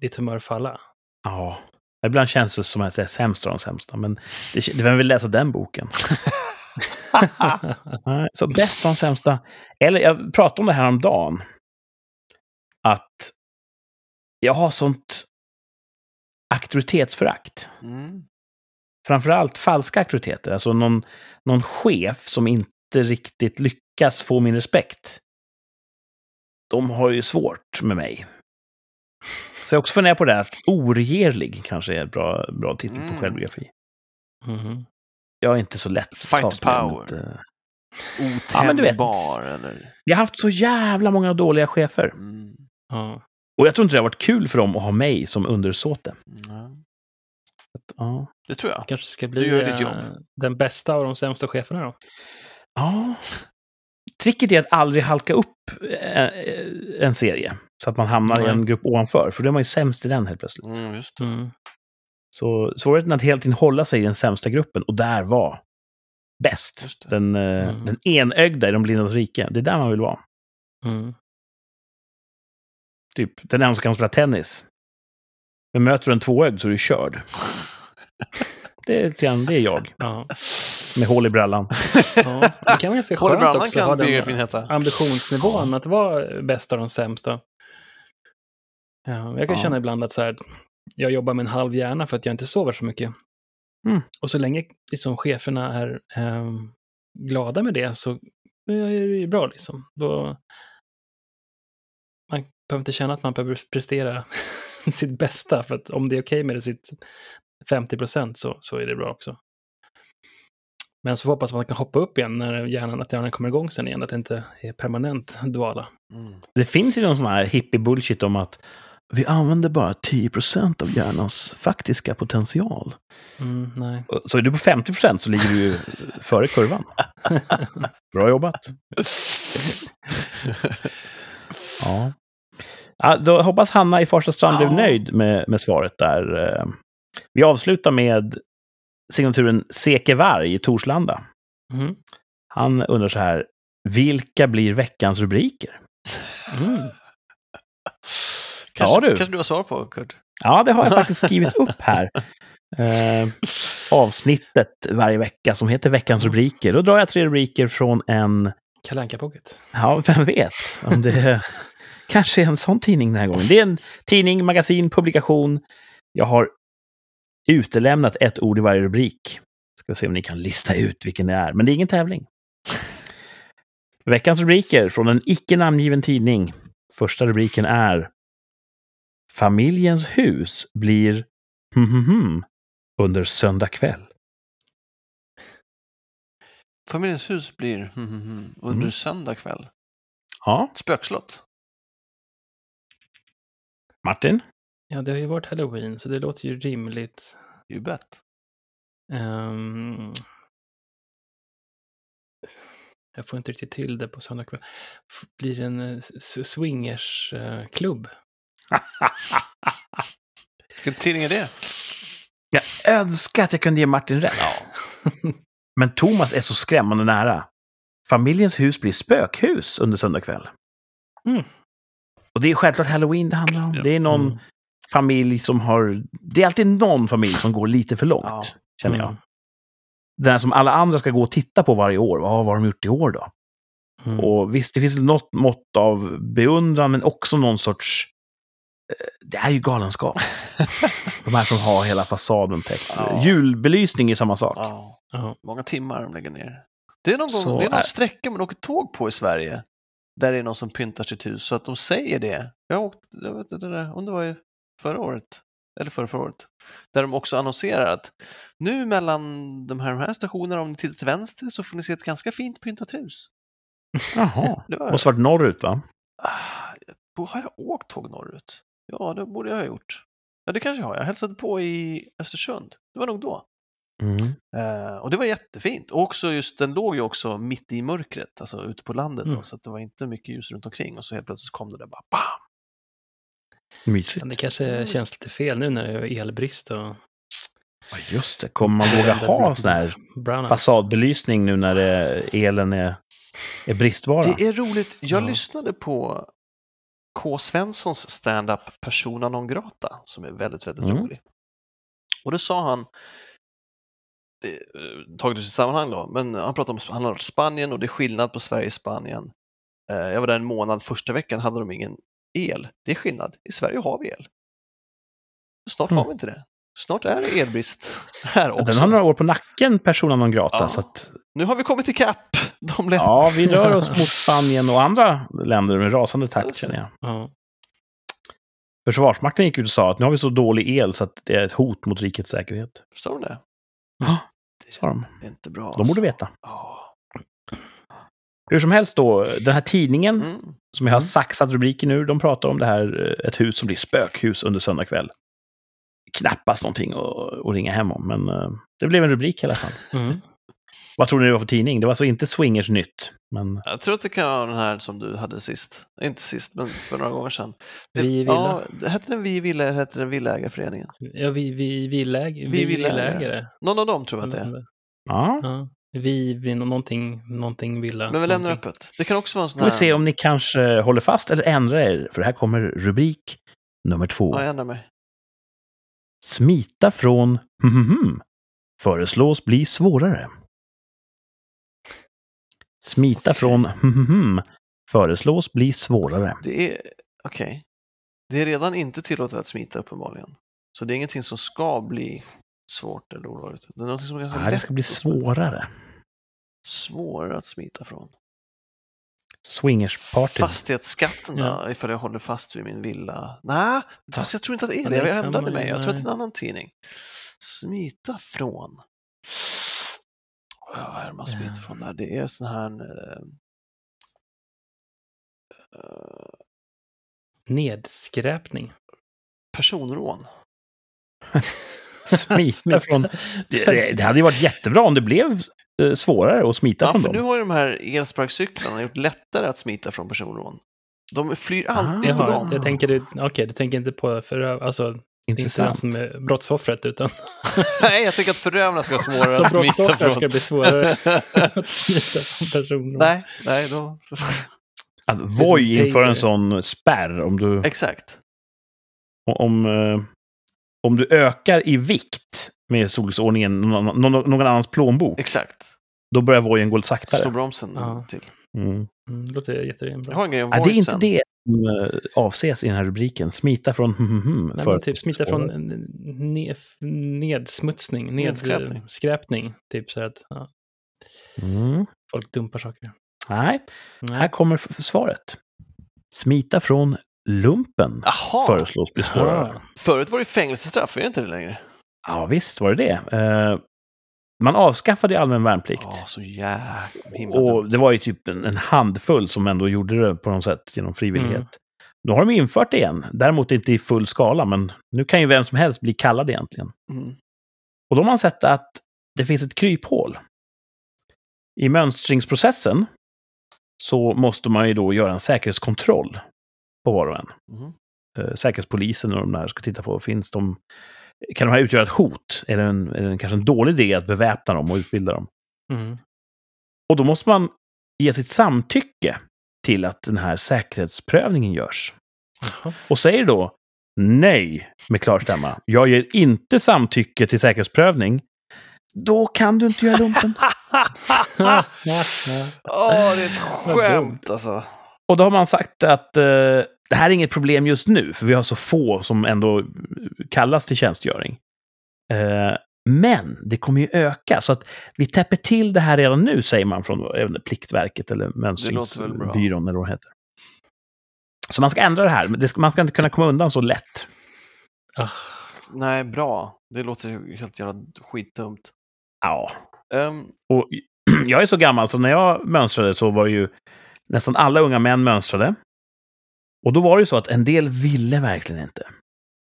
ditt humör falla. Ja. Ibland känns det som att jag är sämst av de sämsta, men det, vem vill läsa den boken? Så bäst av de sämsta. Eller jag pratade om det här om dagen. Att jag har sånt auktoritetsförakt. Mm. Framförallt falska auktoriteter. Alltså någon, någon chef som inte riktigt lyckas få min respekt. De har ju svårt med mig. Så jag också funderat på det här att oregerlig kanske är en bra, bra titel på Mm. självbiografi. Mhm. Jag är inte så lätt att Fight power. mot, eh, Otändbar Ja, men du vet. eller... Jag har haft så jävla många dåliga chefer. Mm. Ja. Och jag tror inte det har varit kul för dem att ha mig som undersåte. Ja. Ja. Det tror jag. kanske ska bli gör ditt eh, jobb. den bästa av de sämsta cheferna då. ja. Tricket är att aldrig halka upp eh, en serie. Så att man hamnar i Nej. en grupp ovanför. För då är man ju sämst i den helt plötsligt. Mm, just det. Mm. Så svårigheten att hela tiden hålla sig i den sämsta gruppen och där vara bäst. Den, eh, Mm. den enögda i de blindas rike. Det är där man vill vara. Typ den enda som kan spela tennis. Men möter du en tvåögd så är du körd. Det är, lite grann- det är jag. Ja. Med hål i brallan. ja. Det kan vara ganska skönt brallan också att ha kan den heta. ambitionsnivån att vara bäst av de sämsta. Ja, jag kan Ja. känna ibland att så här, jag jobbar med en halv hjärna för att jag inte sover så mycket. Mm. Och så länge liksom, cheferna är ehm, glada med det så är det ju bra. Liksom. Då, behöver inte känna att man behöver prestera sitt bästa. För att om det är okej med det, sitt 50 procent så, så är det bra också. Men så hoppas man att man kan hoppa upp igen när hjärnan, att hjärnan kommer igång sen igen. Att det inte är permanent dvala. Mm. Det finns ju någon sån här hippie-bullshit om att vi använder bara 10% av hjärnans faktiska potential. Mm, nej. Så är du på 50% så ligger du ju före kurvan. Bra jobbat. Ja. Ja, då hoppas Hanna i Farsta strand blev Ja. nöjd med, med svaret där. Eh, Vi avslutar med signaturen Seke Varg i Torslanda. Mm. Han undrar så här, vilka blir veckans rubriker? Mm. Kanske, du. kanske du har svar på, Kurt? Ja, det har jag faktiskt skrivit upp här. Eh, avsnittet varje vecka som heter Veckans rubriker. Då drar jag tre rubriker från en, Kalle Pocket. ja, vem vet? Om det kanske är en sån tidning den här gången. Det är en tidning, magasin, publikation. Jag har utelämnat ett ord i varje rubrik. Ska se om ni kan lista ut vilken det är. Men det är ingen tävling. Veckans rubriker från en icke namngiven tidning. Första rubriken är Familjens hus blir hm, hm, hm, under söndag kväll. Familjens hus blir hmm, hmm, hmm, under Mm. söndag kväll. Ja, Spökslott. Martin? Ja, det har ju varit halloween, så det låter ju rimligt. You bet. Ehm, jag får inte riktigt till det på söndag kväll. Blir det en eh, swingersklubb? Vilken tidning är det? Jag önskar att jag kunde ge Martin rätt. Men Thomas är så skrämmande nära. Familjens hus blir spökhus under söndag kväll. Mm. Och det är självklart halloween det handlar om. Ja. Det är någon Mm. familj som har... Det är alltid någon familj som går lite för långt, Ja. känner jag. Mm. Den här som alla andra ska gå och titta på varje år. Vad har de gjort i år då? Mm. Och visst, det finns något mått av beundran, men också någon sorts... eh, Det är ju galenskap. de här som har hela fasaden täckt. Ja. Julbelysning är samma sak. Ja, många timmar de lägger ner. Det är någon, Så gång, det är någon är- sträcka man åker tåg på i Sverige. Där det är någon som pyntar sitt hus så att de säger det. Jag åkt, jag vet inte, om det var ju förra året, eller förra, förra året. Där de också annonserar att nu mellan de här, de här stationerna, om ni tittar till vänster så får ni se ett ganska fint pyntat hus. Jaha. Det var, Och svart norrut, va? Ah, har jag åkt tåg norrut? Ja, det borde jag ha gjort. Ja, det kanske jag har. Jag hälsade på i Östersund. Det var nog då. Mm. Eh, och det var jättefint. Och också just, den låg ju också mitt i mörkret, alltså ute på landet då, Mm. så att det var inte mycket ljus runt omkring och så helt plötsligt kom det där bara BAM! Mysigt. Men det kanske Mm. känns lite fel nu när det är elbrist och Ja, just det. Kommer man våga ha sån här brownouts. fasadbelysning nu när det, elen är, är bristvara? Det är roligt. Jag Ja. lyssnade på K. Svenssons stand-up Persona non grata som är väldigt, väldigt Mm. rolig. Och då sa han, det, eh, taget ur sitt sammanhang då, men han pratade om han har varit Spanien och det är skillnad på Sverige och Spanien. Eh, Jag var där en månad, första veckan hade de ingen el. Det är skillnad. I Sverige har vi el. Snart Mm. har vi inte det. Snart är det elbrist här också. Den har några år på nacken, Persona non grata. Ja. Så att, Nu har vi kommit ikapp de länderna. ja, vi rör oss mot Spanien och andra länder med rasande takt, Alltså. känner jag. Ja. Försvarsmakten gick ut och sa att nu har vi så dålig el så att det är ett hot mot rikets säkerhet. Förstår du det? Ja, sa de. Det är inte bra. De borde alltså. veta. Hur som helst då, den här tidningen Mm. som jag har Mm. saxat rubriken ur, de pratar om det här, eh, ett hus som blir spökhus under söndag kväll. Knappast någonting att, att ringa hem om, men eh, det blev en rubrik i alla fall. Mm. Vad tror ni det var för tidning? Det var alltså inte Swingers Nytt, men Jag tror att det kan vara den här som du hade sist. Inte sist, men för några gånger sedan. Det, Vi Villa. Ja, hette den Vi Villa eller hette den Villaägarföreningen? Ja, vi, vi, vi, läg, vi, Vi vi villägare. villägare. Någon av dem tror jag att det är. ja. Ja. Vi, vi, någonting, någonting villa. Men vi lämnar någonting. öppet. Det kan också vara en sån Får vi här... se om ni kanske håller fast eller ändrar er, för här kommer rubrik nummer två. Ja, jag ändrar mig. Smita från mhm föreslås bli svårare. Smita från mhm föreslås bli svårare. Det är... Okej. Det är redan inte tillåtet att smita uppenbarligen. Så det är ingenting som ska bli svårt eller olagligt. Det är någonting som är ganska Nej, det ska bli svårare. Svårare att smita från. Swingersparty. Fastighetsskatten Ja. ifall jag håller fast vid min villa? Nej, fast jag tror inte att det är det. Jag ändrade mig. Jag tror att det är en annan tidning. Smita från. Vad är det man smiter Ja. från där? Det är sån här... Eh, eh, Nedskräpning. personrån. Smita från... Det, det, hade ju varit jättebra om det blev eh, svårare att smita Ja, från för nu dem. har ju de här elsparkcyklarna gjort lättare att smita från personrån. De flyr alltid Ah. på dem. jag tänker, okej, du tänker inte på för alltså, Är inte den Intressant. som är brottsoffret, utan Nej, jag tycker att förövarna ska ha svårare som att smita brottsoffret ska från. bli svårare att smita från personer. nej, nej, då... Att Voi inför en sån spärr om du, Exakt. om, eh, om du ökar i vikt med storleksordningen någon, någon, någon annans plånbok, Exakt. då börjar vojen gå lite Slå saktare. bromsen Ja. till. Mm. Mm, det låter Jag jättebra. har en grej om Ja, det är inte det som eh, avses i den här rubriken. Smita från hm, hm, Nej, för typ smita från ned, nedsmutsning, Nedskräpning. Typ så här att ja, Mm. folk dumpar saker. Nej, här Nej. kommer f- svaret. Smita från lumpen Jaha, föreslås bli svårare. Aha. förut var det fängelsestraff, är det inte det längre? Ja, visst var det det. Man avskaffade allmän värnplikt. Ja, så jävla och dumt. det var ju typ en, en handfull som ändå gjorde det på något sätt genom frivillighet. Mm. Nu har de infört det igen. Däremot inte i full skala, men nu kan ju vem som helst bli kallad egentligen. Mm. Och då har man sett att det finns ett kryphål. I mönstringsprocessen så måste man ju då göra en säkerhetskontroll på var och en. Mhm. Eh, Säkerhetspolisen och de där ska titta på, finns de, kan de här utgöra ett hot? Är det, en, är det en, kanske en dålig idé att beväpna dem och utbilda dem? Mm. Och då måste man ge sitt samtycke till att den här säkerhetsprövningen görs. Jaha. Och säger då nej med klar stämma, jag ger inte samtycke till säkerhetsprövning, då kan du inte göra lumpen. Åh, det är ett skämt alltså. Och då har man sagt att eh, det här är inget problem just nu, för vi har så få som ändå kallas till tjänstgöring. Eh, men det kommer ju öka, så att vi täpper till det här redan nu, säger man från inte, Pliktverket eller. Mönstringsbyrån eller vad det heter. Så man ska ändra det här, men det ska, man ska inte kunna komma undan så lätt. Ah, Nej, bra. Det låter ju helt jävla skitdumt. Ja, Ehm, och jag är så gammal, så när jag mönstrade så var det ju nästan alla unga män mönstrade. Och då var det ju så att en del ville verkligen inte.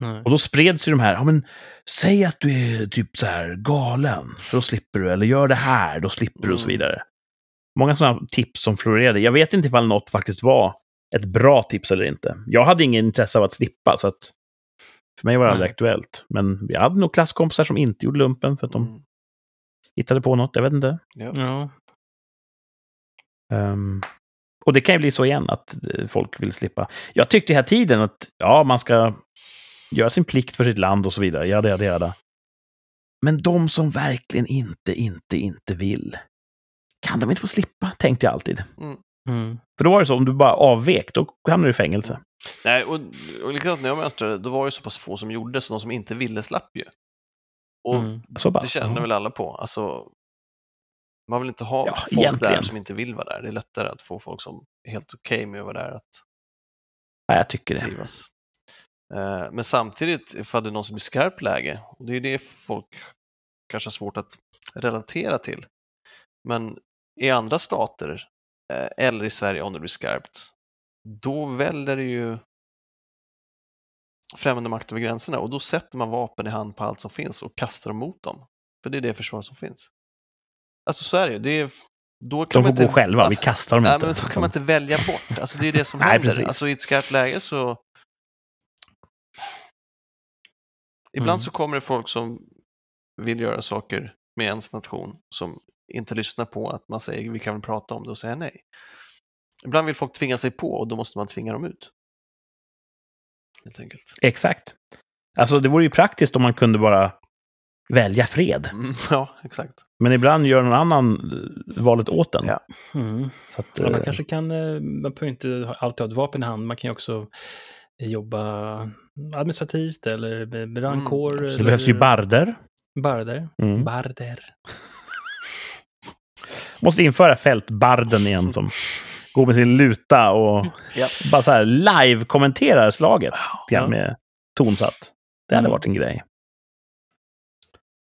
nej. Och då spreds ju de här, ja men säg att du är typ så här galen, för då slipper du, eller gör det här, då slipper du och så Mm. vidare. Många sådana tips som florerade. Jag vet inte ifall något faktiskt var ett bra tips eller inte. Jag hade ingen intresse av att slippa, så att för mig var det aldrig aktuellt. Men vi hade nog klasskompisar som inte gjorde lumpen för att de mm, hittade på något, jag vet inte. ja. Ja. Och det kan ju bli så igen, att eh, folk vill slippa. Jag tyckte hela tiden att ja, man ska göra sin plikt för sitt land och så vidare. Jada, jada, jada. Men de som verkligen inte, inte, inte vill, kan de inte få slippa? Tänkte jag alltid. Mm. För då var det så, om du bara avvek, då hamnar du i fängelse. Nej, och, och likadant när jag mönstrade, då var det så pass få som gjorde, så de som inte ville slapp ju. Och Mm. Så pass. det känner Ja. väl alla på. Alltså, man vill inte ha Ja, folk egentligen. där som inte vill vara där. Det är lättare att få folk som är helt okej med att vara där att Ja, jag tycker det. trivas. Eh, Men samtidigt, ifall det är någon som blir skarpt läge, och det är det folk kanske har svårt att relatera till. Men i andra stater, eh, eller i Sverige om det blir skarpt, då väller det ju främmande makt över gränserna och då sätter man vapen i hand på allt som finns och kastar dem mot dem. För det är det försvar som finns. Alltså så är det ju. Det är, då kan De man får inte, gå själva, vi kastar dem Nej, inte. men då kan man inte välja bort. Alltså det är det som Nej, händer. precis. Alltså i ett skarpt läge så... Ibland Mm. så kommer det folk som vill göra saker med ens nation som inte lyssnar på att man säger vi kan väl prata om det och säga nej. Ibland vill folk tvinga sig på och då måste man tvinga dem ut. Helt enkelt. Exakt. Alltså, det vore ju praktiskt om man kunde bara välja fred. Mm, ja, exakt. Men ibland gör någon annan eh, valet åt en. Ja. Mm. Så att, Ja, man eh, kanske kan, eh, man behöver inte alltid ha ett vapen i hand, man kan ju också jobba administrativt eller med brandkår. Mm, så eller det behövs ju barder. barder. Mm. Barder. Måste införa fältbarden igen som går med sin luta och Ja. bara så här live-kommenterar slaget ja. med tonsatt. Det hade Mm. varit en grej.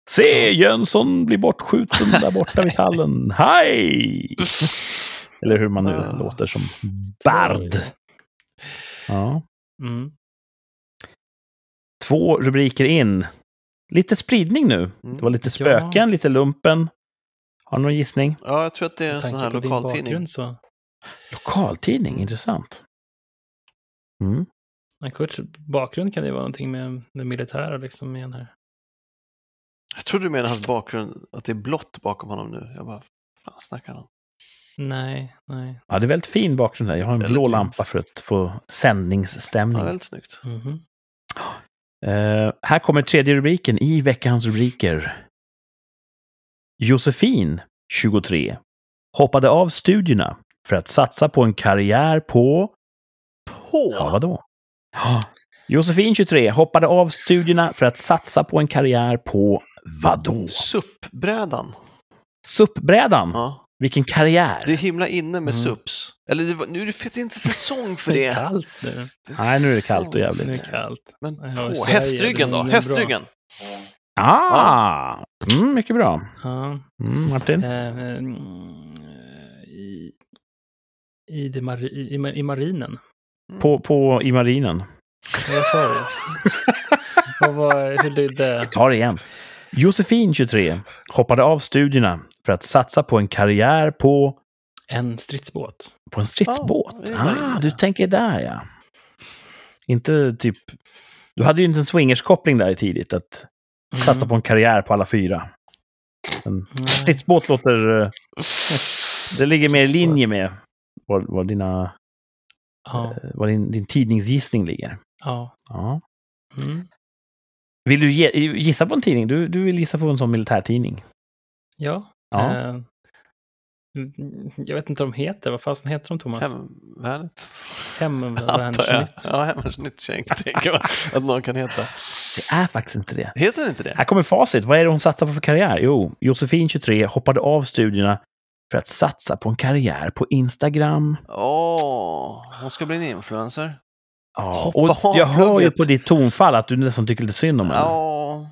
Se Jönsson blir bortskjuten där borta vid tallen. Hej! Eller hur man nu Ah. låter som bard. Ja. Mm. Två rubriker in. Lite spridning nu. Mm. Det var lite Ja. spöken, lite lumpen. Har du någon gissning? ja, jag tror att det är en sån här lokaltidning. så. Lokaltidning, Mm. intressant. Mm. Kurts bakgrund kan det vara någonting med det militära liksom igen här. Jag trodde du menade hans bakgrund, att det är blått bakom honom nu. Jag bara, fan snackar han? Nej, nej. Ja, det är väldigt fin bakgrund där. Jag har en Väldigt blå fint. lampa för att få sändningsstämning. Ja, väldigt snyggt. Mhm. Eh, här kommer tredje rubriken i veckans rubriker. Josefin, 23, hoppade av studierna för att satsa på en karriär på... På? Ja, vadå? Ja. Josefin, 23, hoppade av studierna för att satsa på en karriär på vadå? SUP-brädan. SUP-brädan. Ja. Vilken karriär! Det är himla inne med Mm. SUPs. Eller det var, nu är det inte säsong för Det är det. kallt nu. Det är Nej, nu är det kallt och jävligt. Nu är det kallt. Men Ja, på, Sverige, hästryggen det är då? Hästryggen? Ah! Mm, mycket bra. Ja. Mm, Martin? Eh, mm, i, i, det mari, i, i- marinen. På, på, I marinen. Vad sa du? Vad var, hur lydde... tar det igen. Josefin, 23, hoppade av studierna för att satsa på en karriär på, En stridsbåt. på en stridsbåt. Var ah, du tänker där ja. Inte typ... Du hade ju inte en swingerskoppling där tidigt, att Mm. satsa på en karriär på alla fyra. En stridsbåt låter... eh, Det ligger mer i linje med vad, vad, dina, Ja, vad din, din tidningsgissning ligger. ja. Ja. Mm. Vill du gissa på en tidning? Du, du vill gissa på en sån militärtidning? Ja. Ja. Eh, jag vet inte vad de heter. Vad fasen heter de, Thomas? Hemvärnet? Hemvärnsnytt. Ja, Hemvärnsnytt tänker man att någon kan heta. Det är faktiskt inte det. Heter det inte det? Här kommer facit. Vad är det hon satsar på för karriär? Jo, Josefin, 23, hoppade av studierna för att satsa på en karriär på Instagram. Åh, hon ska bli en influencer. Ja, och jag hör ju på ditt tonfall att du nästan tycker lite synd om henne. Ja,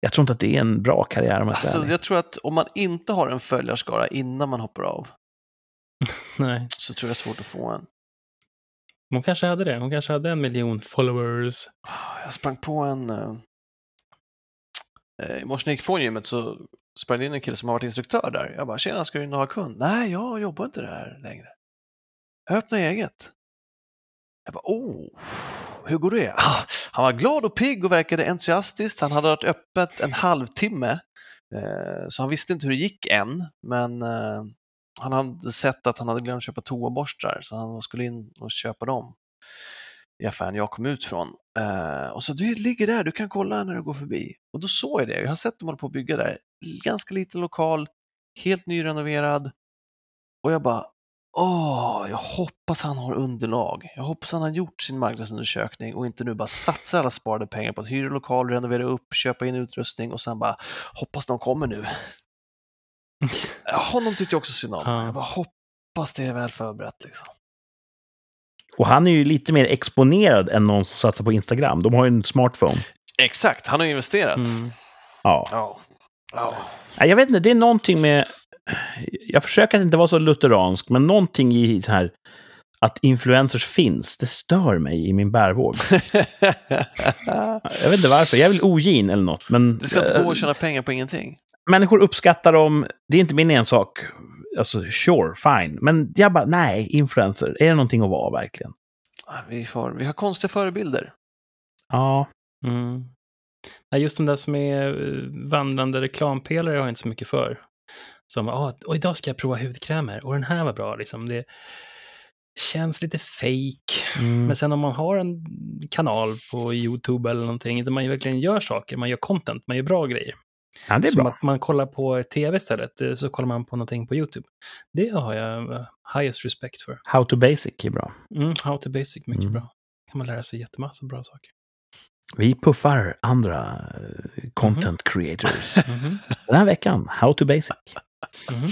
Jag tror inte att det är en bra karriär om alltså jag tror att om man inte har en följarskara innan man hoppar av Nej, så tror jag det är svårt att få en. hon kanske hade det. Hon kanske hade en miljon followers. Jag sprang på en... eh, eh, I morse när jag gick från gymmet så sprang det in en kille som har varit instruktör där. Jag bara, tjena, ska du in och ha kund? Nej, jag jobbar inte där längre. Jag öppnar eget. Jag bara, oh, hur går det? Ah, han var glad och pigg och verkade entusiastisk. Han hade varit öppet en halvtimme, eh, så han visste inte hur det gick än, men eh, han hade sett att han hade glömt köpa toaborstar, så han skulle in och köpa dem i affären jag kom ut från. Eh, och så du ligger där, du kan kolla när du går förbi. Och då såg jag det, jag har sett dem hålla på att bygga där. Ganska liten lokal, helt nyrenoverad. Och jag bara, åh, jag hoppas han har underlag. Jag hoppas han har gjort sin marknadsundersökning och inte nu bara satsar alla sparade pengar på att hyra lokal, renovera upp, köpa in utrustning och sen bara hoppas de kommer nu. Honom tyckte jag också synd om. Ja. Jag bara hoppas det är väl förberett liksom. Och han är ju lite mer exponerad än någon som satsar på Instagram. De har ju en smartphone. Exakt, han har investerat. Mm. Ja. Ja. ja. Jag vet inte, det är någonting med... Jag försöker att inte vara så lutheransk, men någonting i så här att influencers finns, det stör mig i min bärvåg. Jag vet inte varför, jag är väl ogin eller något, men... det ska inte gå eh, att tjäna pengar på ingenting. Människor uppskattar dem, det är inte min ensak. Alltså, sure, fine. Men jag bara, nej, influencer, är det någonting att vara verkligen? Vi, får, vi har konstiga förebilder. Ja, Mm. Nej, just de där som är eh, vandrande reklampelare har jag inte så mycket för. Som, ah, och idag ska jag prova hudkrämer och den här var bra. Liksom. Det känns lite fake. mm. Men sen om man har en kanal på YouTube eller någonting där man verkligen gör saker, man gör content, man gör bra grejer. ja det är Som bra. att man kollar på tv istället, eh, så kollar man på någonting på YouTube. Det har jag eh, highest respect för. How to basic är bra. Mm, how to basic, mycket Mm. bra. kan man lära sig jättemassor bra saker. Vi puffar andra eh, content creators. Mhm, Den här veckan, How to basic. Mhm.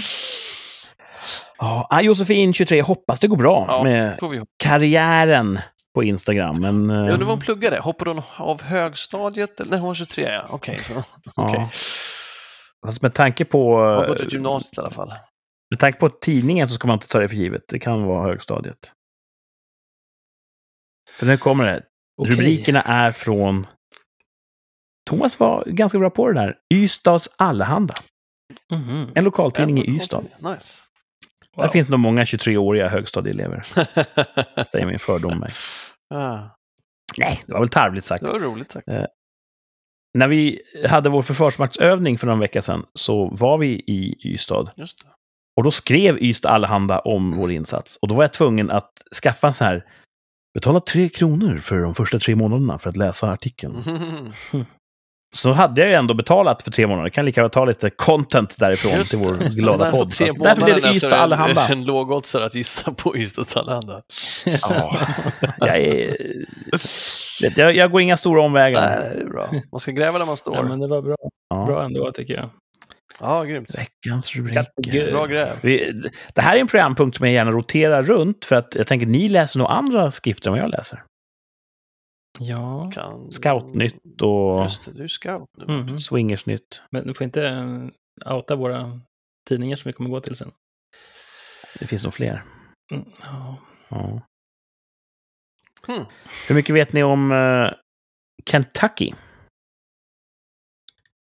Ja, ah, Josefin, 23, hoppas det går bra Ja. med karriären på Instagram. Men, eh, Jag undrar vad hon pluggade. Hoppade hon av högstadiet? Nej, hon var 23, ja. Okej, så. ja. okej. Fast med tanke på... Hon har gått eh, ut gymnasiet i alla fall. Med tanke på tidningen så ska man inte ta det för givet. Det kan vara högstadiet. För nu kommer det. Okej. Rubrikerna är från... Thomas var ganska bra på det där. Ystads Allehanda. Mhm. En lokaltidning i Ystad. Nice. Wow. Där finns nog många 23-åriga högstadieelever, säger min fördom ah. Nej, det var väl tarvligt sagt. Det var roligt sagt. Eh, När vi hade vår försvarsmaktsövning för någon vecka sedan så var vi i Ystad. Just det. Och då skrev Ystad Allehanda om vår insats. Och då var jag tvungen att skaffa en sån här Betala tre kronor för de första tre månaderna för att läsa artikeln. Mm. Så hade jag ju ändå betalat för tre månader. Kan lika väl ta lite content därifrån Just till vår. Så glada podd. så tre därför blev det Ystad Allehanda. En, en lågoddsare att gissa på Ystads Allehanda. Ja, jag, är, jag, jag går inga stora omvägar. Nej, det är bra. Man ska gräva där man står. Ja, men det var bra, Ja. bra ändå tycker jag. Ja, grymt. Veckans rubriker. Bra gräv. Det här är en programpunkt som jag gärna roterar runt för att jag tänker ni läser nog andra skrifter än vad jag läser. Ja, Kan... Scoutnytt och Just det, du är scout nu. Mhm. swingersnytt. men du får inte eh, outa våra tidningar som vi kommer gå till sen. Det finns nog fler. Mm, ja. Ja. Hmm. Hur mycket vet ni om eh, Kentucky?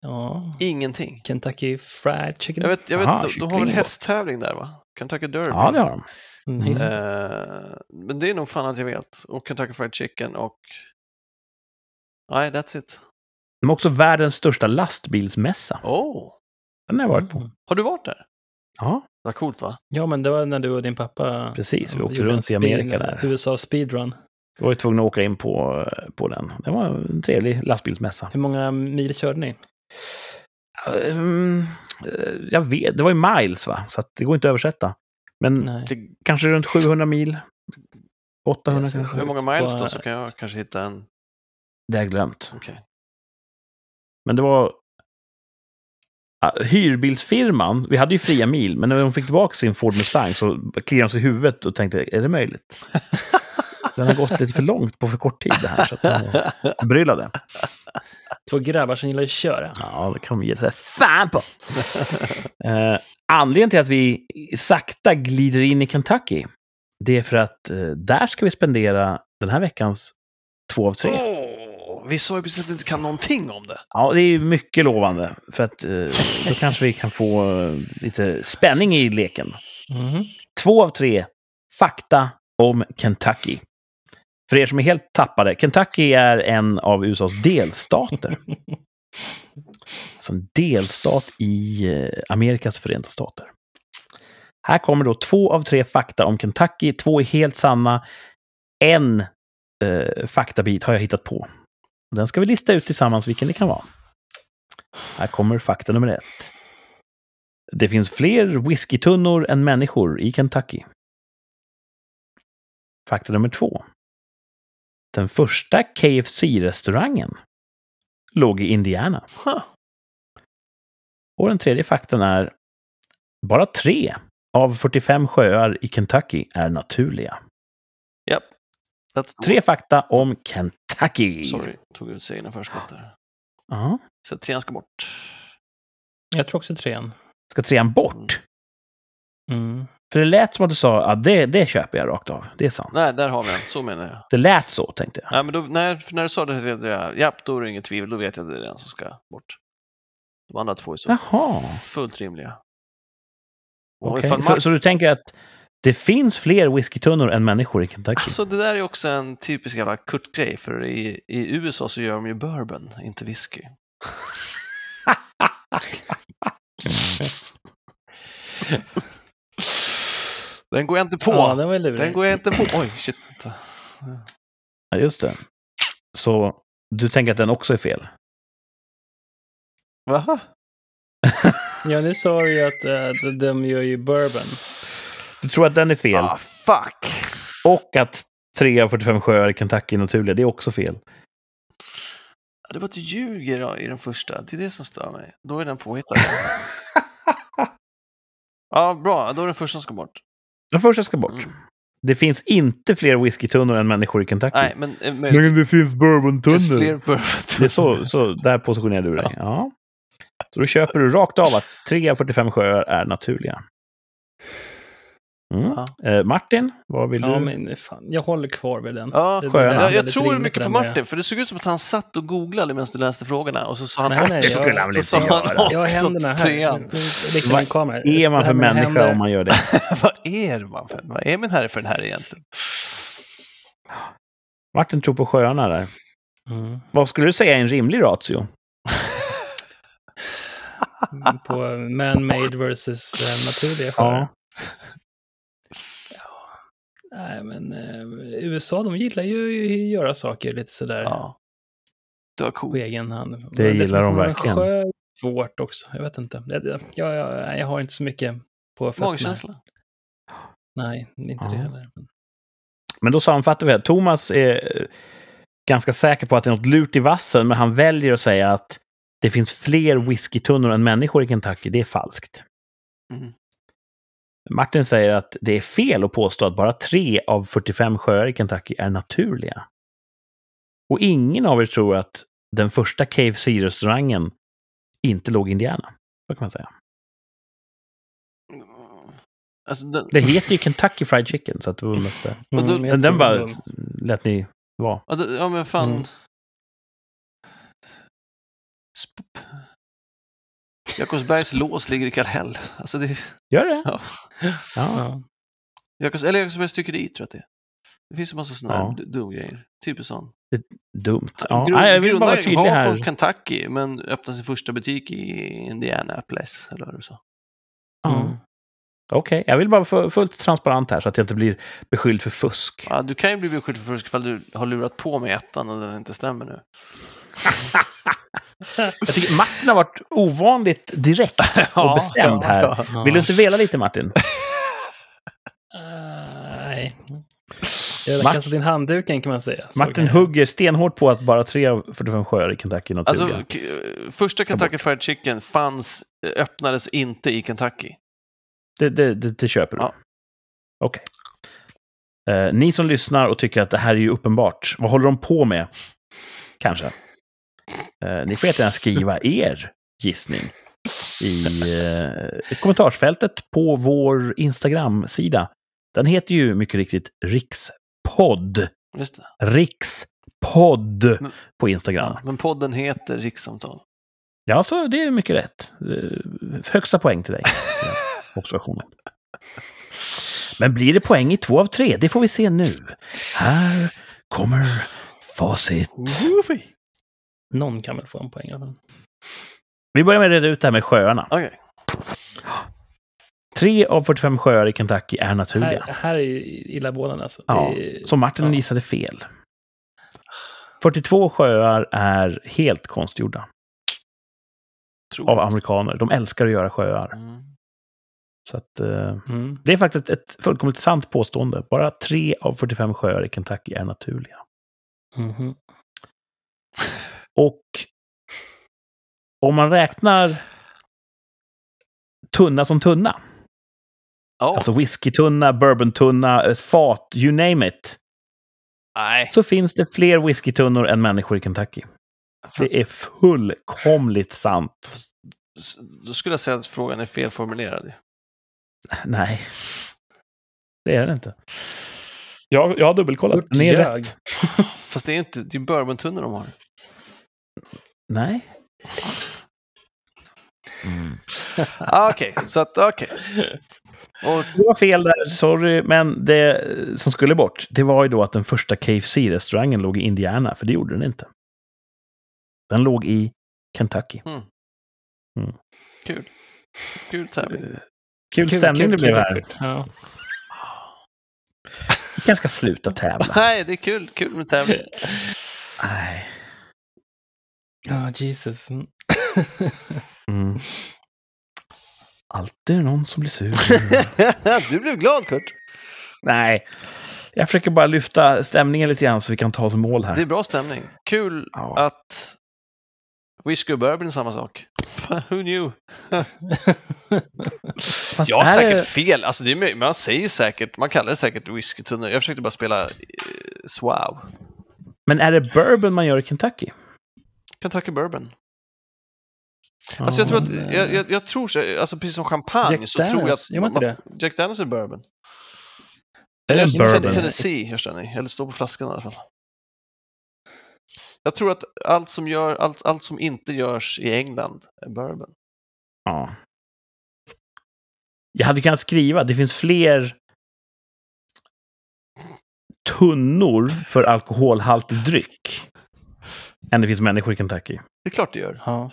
ja, Ingenting. Kentucky Fried Chicken. Jag vet, jag vet Aha, de, de har då. hästtävling där va? Kentucky Derby. Ja, det har de. Mm. Eh, men det är nog fan att jag vet. Och Kentucky Fried Chicken och... Nej, that's it. De har också världens största lastbilsmässa. Oh, Den har jag varit på. Mm. har du varit där? Ja, Vad coolt va? Ja, men det var när du och din pappa precis. Vi åkte runt i Amerika där. USA speedrun. Vi var ju tvungna att åka in på, på den. Det var en trevlig lastbilsmässa. Hur många mil körde ni? Mm, eh, jag vet, det var ju miles va? Så det går inte att översätta. Men Nej. Kanske runt 700 mil. 800 Det är så kanske. hur många miles på- då så kan jag kanske hitta en... Det har jag glömt. Okej. Men det var... Hyrbilsfirman, vi hade ju fria mil, men när de fick tillbaka sin Ford Mustang så kliade de sig i huvudet och tänkte, är det möjligt? Den har gått lite för långt på för kort tid det här. Så att de förbryllade. Två grabbar som gillar att köra. Ja, det kan de ge sig fan på. Eh, anledningen till att vi sakta glider in i Kentucky, det är för att eh, där ska vi spendera den här veckans två av tre. Åh, vi sa ju precis att vi inte kan någonting om det. Ja, det är ju mycket lovande. För att eh, då kanske vi kan få eh, lite spänning i leken. Mhm. Två av tre fakta om Kentucky. För er som är helt tappade, Kentucky är en av USAs delstater. Alltså en delstat i eh, Amerikas förenta stater. Här kommer då två av tre fakta om Kentucky. Två är helt sanna. En eh, faktabit har jag hittat på. Den ska vi lista ut tillsammans vilken det kan vara. Här kommer fakta nummer ett. Det finns fler whiskytunnor än människor i Kentucky. Fakta nummer två. Den första KFC-restaurangen låg i Indiana. Huh. Och den tredje faktan är bara tre av 45 sjöar i Kentucky är naturliga. Japp. That's Tre fakta om Kentucky. Sorry, tog ut sig innan förskott där. Ja. Så trean ska bort. Jag tror också trean. Ska trean bort? Mm. För det lät som att du sa att det, det köper jag rakt av. Det är sant. Nej, där har vi den. Så menar jag. Det lät så, tänkte jag. Nej, men då, när, när du sa det så vet jag, japp, då är det inget tvivel. Då vet jag att det är den som ska bort. De andra två är så Jaha. fullt rimliga. Och Okej. ifall För, Mar- så du tänker att det finns fler whiskytunnor än människor i Kentucky? Alltså det där är också en typisk jävla Kurt-grej, för i, i USA så gör de ju bourbon, inte whisky. Den går jag inte på. Ja, den var lurig. Den går jag inte på. Oj, shit. Ja, just det. Så du tänker att den också är fel? Va? Ja, nu sa du ju att äh, de, gör ju bourbon. Du tror att den är fel? Ah, fuck. Och att 3 av 45 sjöar i Kentucky är naturliga, det är också fel. Det bara att du ljuger i den första. Det är det som stör mig. Då är den påhittad. ja, bra. Då är den första som ska bort. Den första ska bort. Mm. Det finns inte fler whiskytunnor än människor i Kentucky. Nej, men eh, möjligtvis det finns bourbontunnor. bourbon. Det är så, så där positionerar du dig. Ja. Så då köper du rakt av att 3 av 45 sjöar är naturliga. Mm. Ja. Eh, Martin, vad vill Ja, du? men fan, jag håller kvar vid den. Ja, Det- Jag, jag tror mycket på Martin, för det såg ut som att han satt och googlade medan du läste frågorna och så sa han Nej, nej, Det skulle jag- han väl så inte sa han göra? Jag har händerna här. Vad kamera. är man för människa händer- om man gör det? Vad är man för, vad är min herre för den här egentligen? Martin tror på sjöarna där. Mm. Vad skulle du säga är en rimlig ratio? På man-made versus eh, naturliga sjöar. Nej, men eh, USA, de gillar ju att göra saker lite sådär Ja. Det var på coolt. egen hand. Det gillar de verkligen. Sjö är svårt också. Jag vet inte. Jag, jag, jag, jag har inte så mycket på fötterna. Magkänsla. Nej, inte Ja. det heller. Men då sammanfattar vi att Thomas är eh, ganska säker på att det är något lurt i vassen, men han väljer att säga att det finns fler whiskytunnor än människor i Kentucky. Det är falskt. Mm. Martin säger att det är fel att påstå att bara tre av 45 sjöar i Kentucky är naturliga. Och ingen av er tror att den första KFC-restaurangen inte låg i Indiana. Vad kan man säga? Alltså, den, Det heter ju Kentucky Fried Chicken, så att. Och då- Mm, jag Den, bara lät ni vara. ja, men fan. Mm. Jakobsbergs lås ligger i Kallhäll. Alltså det, Gör det? Ja. ja. Ja. Jakobs, eller Jakobsbergs tyckeri tror jag att det är. Det finns en massa sådana Ja. här dum grejer. Typiskt sån. Dumt. Ja. Grund- Nej, jag vill bara vara tydlig var här. från Kentucky, men öppnade sin första butik i Indianapolis, eller vad du sa. Ja. Mm. Okej, jag vill bara vara fullt transparent här så att jag inte blir beskylld för fusk. Ja, du kan ju bli beskylld för fusk ifall du har lurat på med ettan och den inte stämmer nu. Jag tycker Martin har varit ovanligt direkt och bestämd här. Vill du inte vela lite Martin? Nej. Jag har kastat in handduken kan man säga. Så Martin jag- hugger stenhårt på att bara tre av 45 sjöar i Kentucky är naturliga. Alltså, första Kentucky Fried Chicken fanns, öppnades inte i Kentucky. det, det, det, det köper du? Ja. Okej. Eh, ni som lyssnar och tycker att det här är ju uppenbart, vad håller de på med? Kanske. Eh, ni får jättegärna skriva er gissning i eh, kommentarsfältet på vår Instagram-sida. Den heter ju mycket riktigt Rikspodd. Just det. Rikspodd Men- på Instagram. Ja, men podden heter Rikssamtal. Ja, så det är mycket rätt. Eh, Högsta poäng till dig. Observationen. Men blir det poäng i två av tre? Det får vi se nu. Här kommer facit. Woofy! Någon kan väl få en poäng alla fall. Vi börjar med att reda ut det här med sjöarna. Okej. Tre av 45 sjöar i Kentucky är naturliga. Här, här är ju illamålande alltså. Ja, Det är- Så Martin ja. gissade fel. 42 sjöar är helt konstgjorda Tror av amerikaner. De älskar att göra sjöar. Mm. Så att, eh, Mm. det är faktiskt ett fullkomligt sant påstående. Bara tre av 45 sjöar i Kentucky är naturliga. Mhm. Och om man räknar tunna som tunna, Ja, alltså whiskytunna, bourbontunna, ett fat, you name it, nej. så finns det fler whiskytunnor än människor i Kentucky. Det är fullkomligt sant. Då skulle jag säga att frågan är felformulerad. Nej, det är det inte. Jag, jag har dubbelkollat. Den är rätt. Fast det är inte, det är bourbontunnor de har. Nej. Ah, Okej, så att okej. Och Det var fel där, sorry. Men det som skulle bort, det var ju då att den första KFC-restaurangen låg i Indiana, för det gjorde den inte. Den låg i Kentucky. kul. Kul tävling. Kul stämning det blev här. kul. Ja. Vi kanske ska sluta tävla. Nej, det är kul. Kul med tävling. Nej. Ja, Jesus. Mm. Mm. Alltid någon som blir sur. du blev glad, Kurt. Nej. Jag försöker bara lyfta stämningen lite grann så vi kan ta i mål här. Det är bra stämning. Kul Ja. att whisky och bourbon är samma sak. Who knew? Jag har är säkert det- fel. Alltså det är, man säger säkert, man kallar det säkert whiskytunnor. Jag försökte bara spela eh, Swav. Men är det bourbon man gör i Kentucky? Kentucky Bourbon. Alltså jag tror att, jag, jag, jag tror så, alltså precis som champagne Jack så tror jag Daniels, att... gör man inte det? Jack Daniels är bourbon. Är det en Eller bourbon? Tennessee görs den i, eller står på flaskan i alla fall. Jag tror att allt som, gör, allt, allt som inte görs i England är bourbon. Ja. Jag hade kunnat skriva, det finns fler tunnor för alkoholhaltig dryck än det finns människor i Kentucky. Det är klart det gör. Ja.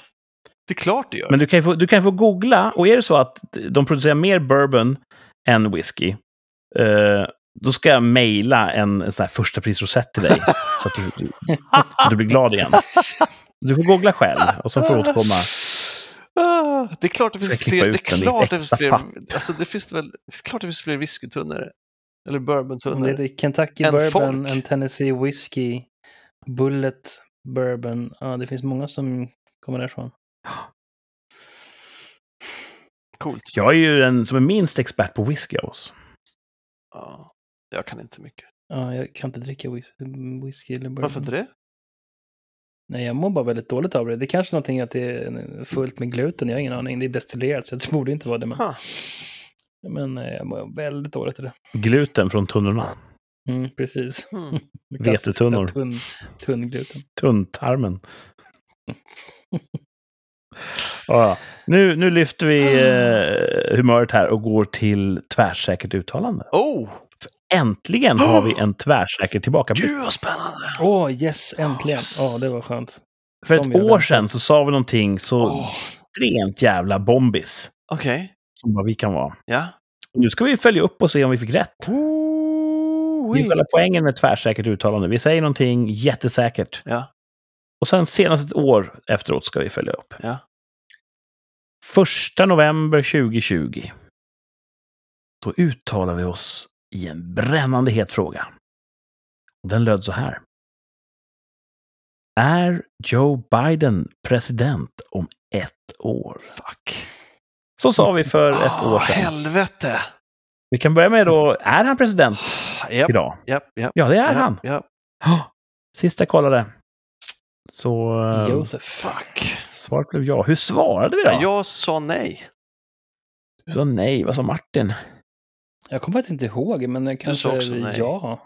Det är klart det gör. Men du kan, ju få, du kan få googla, och är det så att de producerar mer bourbon än whisky, eh, då ska jag mejla en, en sån här första prisrosett till dig. så, att du, du, så att du blir glad igen. Du får googla själv och så får du återkomma. Ah, det är klart det finns fler. Det är klart det finns fler. Alltså det finns väl. Det är klart det finns fler whiskytunnor. Eller bourbontunnor. det är Kentucky En Bourbon, folk. en Tennessee Whiskey, Bullet Bourbon. Ja, det finns många som kommer därifrån. Coolt. Jag är ju den som är minst expert på whisky av oss. Ja, jag kan inte mycket. Ja, jag kan inte dricka whis- whisky eller bourbon. Varför inte det? Nej, jag mår bara väldigt dåligt av det. Det är kanske någonting att det är fullt med gluten. Jag har ingen aning. Det är destillerat, så det borde inte vara det. Men, Ha. men eh, jag mår väldigt dåligt av det. Gluten från tunnorna. Mm, precis. Mm. Vetetunnor. Tunn, tunn gluten. Tunntarmen. Ja, nu, nu lyfter vi eh, humöret här och går till tvärsäkert uttalande. Oh, Äntligen har vi en tvärsäker tillbakablick. gud vad spännande! Åh, yes, äntligen. Yes. Ja, det var skönt. För som ett år sedan så sa vi någonting så Åh, extremt jävla bombis Okej, som bara vi kan vara. ja. Och nu ska vi följa upp och se om vi fick rätt. Det är själva poängen med tvärsäkert uttalande. Vi säger någonting jättesäkert. Ja, Och sen senast ett år efteråt ska vi följa upp. ja. Första november 2020. Då uttalar vi oss i en brännande het fråga. Den löd så här. Är Joe Biden president om ett år? Fuck. Så sa vi för ett Ah, år sedan. Helvete! Vi kan börja med då, är han president Japp, idag? japp, japp. Ja, det är han. Ja. Sist jag kollade. Så eh, Josef. Fuck. svaret blev ja. Hur svarade vi då? Ja, jag sa nej. Du sa nej. Vad sa Martin? Jag kommer faktiskt inte ihåg, men jag sa kanske också nej. ja.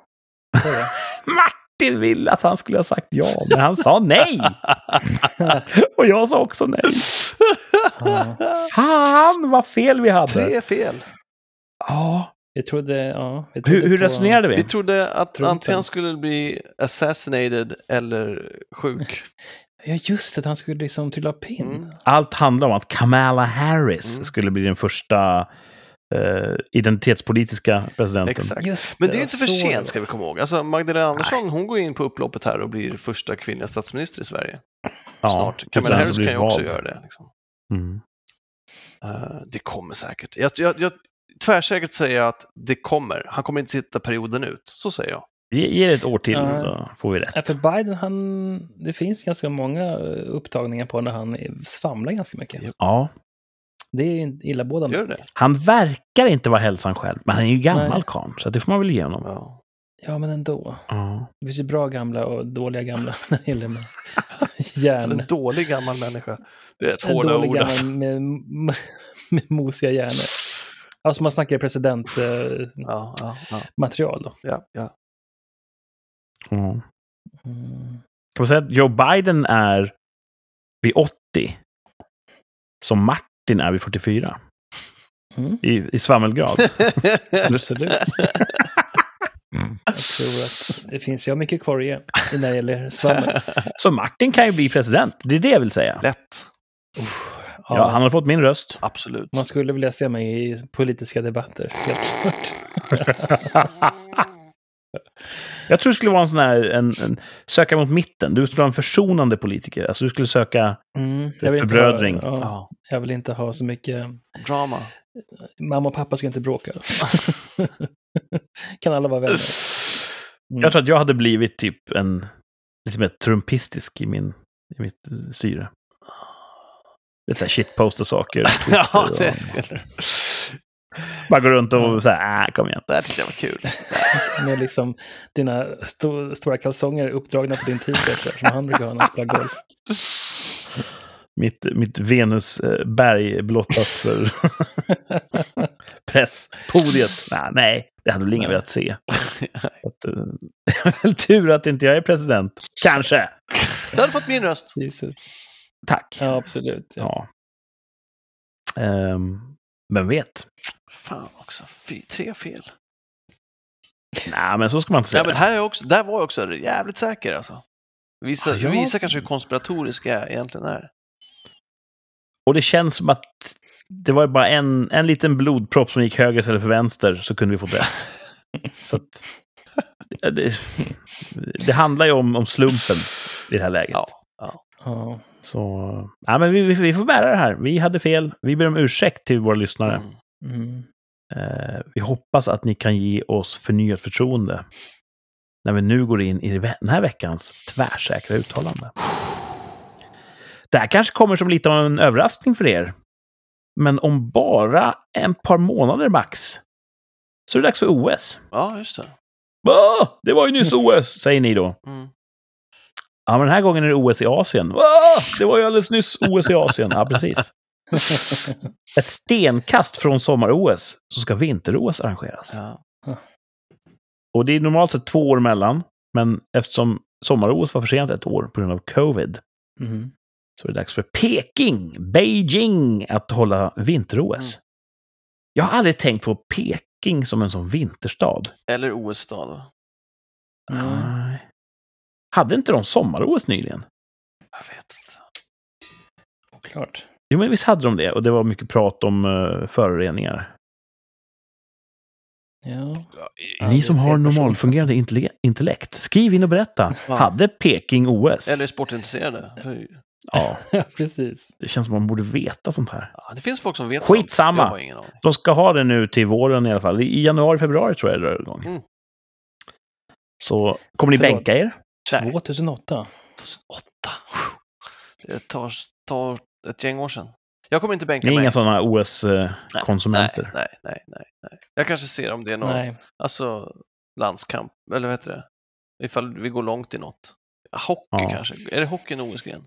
Martin ville att han skulle ha sagt ja, men han sa nej. Och jag sa också nej. Fan vad fel vi hade. Tre fel. Ja. Vi trodde, ja. Vi trodde Hur, hur på- resonerade vi? Vi trodde att Trumpen. antingen skulle bli assassinated eller sjuk. Ja, just det. Han skulle liksom trilla av pinn. Mm. Allt handlar om att Kamala Harris Mm. skulle bli den första eh, identitetspolitiska presidenten. Exakt. Just Men det är ju inte för det sent ska vi komma ihåg. Alltså Magdalena Andersson, hon går in på upploppet här och blir första kvinnliga statsminister i Sverige. Ja, Snart. Kamala Harris kan ju också göra det. Liksom. Mm. Eh, det kommer säkert. Jag, jag, jag, tvärsäkert säger jag att det kommer. Han kommer inte sitta perioden ut. Så säger jag. Ge, ge det ett år till Ja. så får vi rätt. Ja, för Biden, han, det finns ganska många upptagningar på när han svamlar ganska mycket. Ja. Det är ju illamående. Gör det? Han verkar inte vara hälsan själv, men han är ju gammal Nej. karln, så det får man väl ge honom. Ja. Ja, men ändå. Ja. Det finns ju bra gamla och dåliga gamla när det gäller med En hjärn. dålig gammal människa. Det är ett En hårda dålig ord. gammal Alltså. med, med mosiga hjärnor. Alltså man snackar presidentmaterial Ja, ja, ja, material då. ja, ja. Ja. Mm. Kan man säga att Joe Biden är vid 80, som Martin är vid 44, Mm. i, i svammelgrad. Absolut. Jag tror att det finns ja mycket kvar ge när det gäller svammel. Så Martin kan ju bli president, det är det jag vill säga. Lätt. Ja, Ja, han har fått min röst. Absolut. Man skulle vilja se mig i politiska debatter, helt klart. Jag tror det skulle vara en sån här, en, en söka mot mitten. Du skulle vara en försonande politiker. Alltså du skulle söka Mm, För inte brödring. Ha, ja, Ja. jag vill inte ha så mycket... Drama. Mamma och pappa ska inte bråka. kan alla vara vänner? Mm. Jag tror att jag hade blivit typ en lite mer trumpistisk i, min, i mitt eh, styre. Lite shitposta saker. ja, det skulle... Bara gå runt och säga äh, kom igen. Det här tyckte jag var kul. Med liksom dina sto stora kalsonger uppdragna på din t-shirt som han brukar ha när han spelar golf. Mitt, mitt Venusberg blottat för presspodiet. Nej, nej, det hade väl ingen velat se. Att, väl tur att inte jag är president. Kanske. Du hade fått min röst. Jesus. Tack. Ja, absolut. Ja. Ja. Ehm, vem vet? Fan också. Fy, tre fel. Nej, men så ska man inte säga. Ja, men här är också, där var jag också jävligt säker alltså. Visa, Ja, jag- visa kanske hur konspiratoriska jag egentligen är. Och det känns som att det var bara en, en liten blodpropp som gick höger istället för vänster så kunde vi fått rätt. så att, det, det, det handlar ju om, om slumpen i det här läget. Ja, ja. Så, ja, men vi, vi, får bära det här. Vi hade fel. Vi ber om ursäkt till våra lyssnare. Mm. Mm. Eh, vi hoppas att ni kan ge oss förnyat förtroende när vi nu går in i den här veckans tvärsäkra uttalande. Det här kanske kommer som lite av en överraskning för er. Men om bara ett par månader max så är det dags för OS. ja, just det. Va? Det var ju nyss OS, säger ni då. Mm. Ja, men den här gången är det OS i Asien. Va? Det var ju alldeles nyss OS i Asien. Ja, precis. Ett stenkast från sommar-OS så ska vinter-OS arrangeras. Ja. Och det är normalt sett två år mellan, men eftersom sommar-OS var försenat ett år på grund av covid Mm. så är det dags för Peking, Beijing, att hålla vinter-OS. Mm. Jag har aldrig tänkt på Peking som en sån vinterstad. Eller OS-stad. va? Mm. Hade inte de sommar-OS nyligen? Jag vet inte. Oklart. Jo, men visst hade de det. Och det var mycket prat om uh, föroreningar. Ja. Ni är som har normalfungerande intellekt, skriv in och berätta. Ja. Hade Peking OS? Eller sportintresserade. För, Ja, ja, precis. det känns som man borde veta sånt här. ja, det finns folk som vet Skitsamma. sånt. Ingen. De ska ha det nu till våren i alla fall. I januari, februari tror jag det drar igång. Mm. Så kommer ni Förlåt. bänka er? Nej, 2008. 2008. Det tar, tar ett gäng år sedan. Jag kommer inte bänka Ni är mig. inga sådana OS-konsumenter? Nej, nej, nej, nej. Jag kanske ser om det är någon Nej. alltså, landskamp, eller vad heter det? Ifall vi går långt i något. Hockey Ja. kanske. Är det hockey en OS-gren?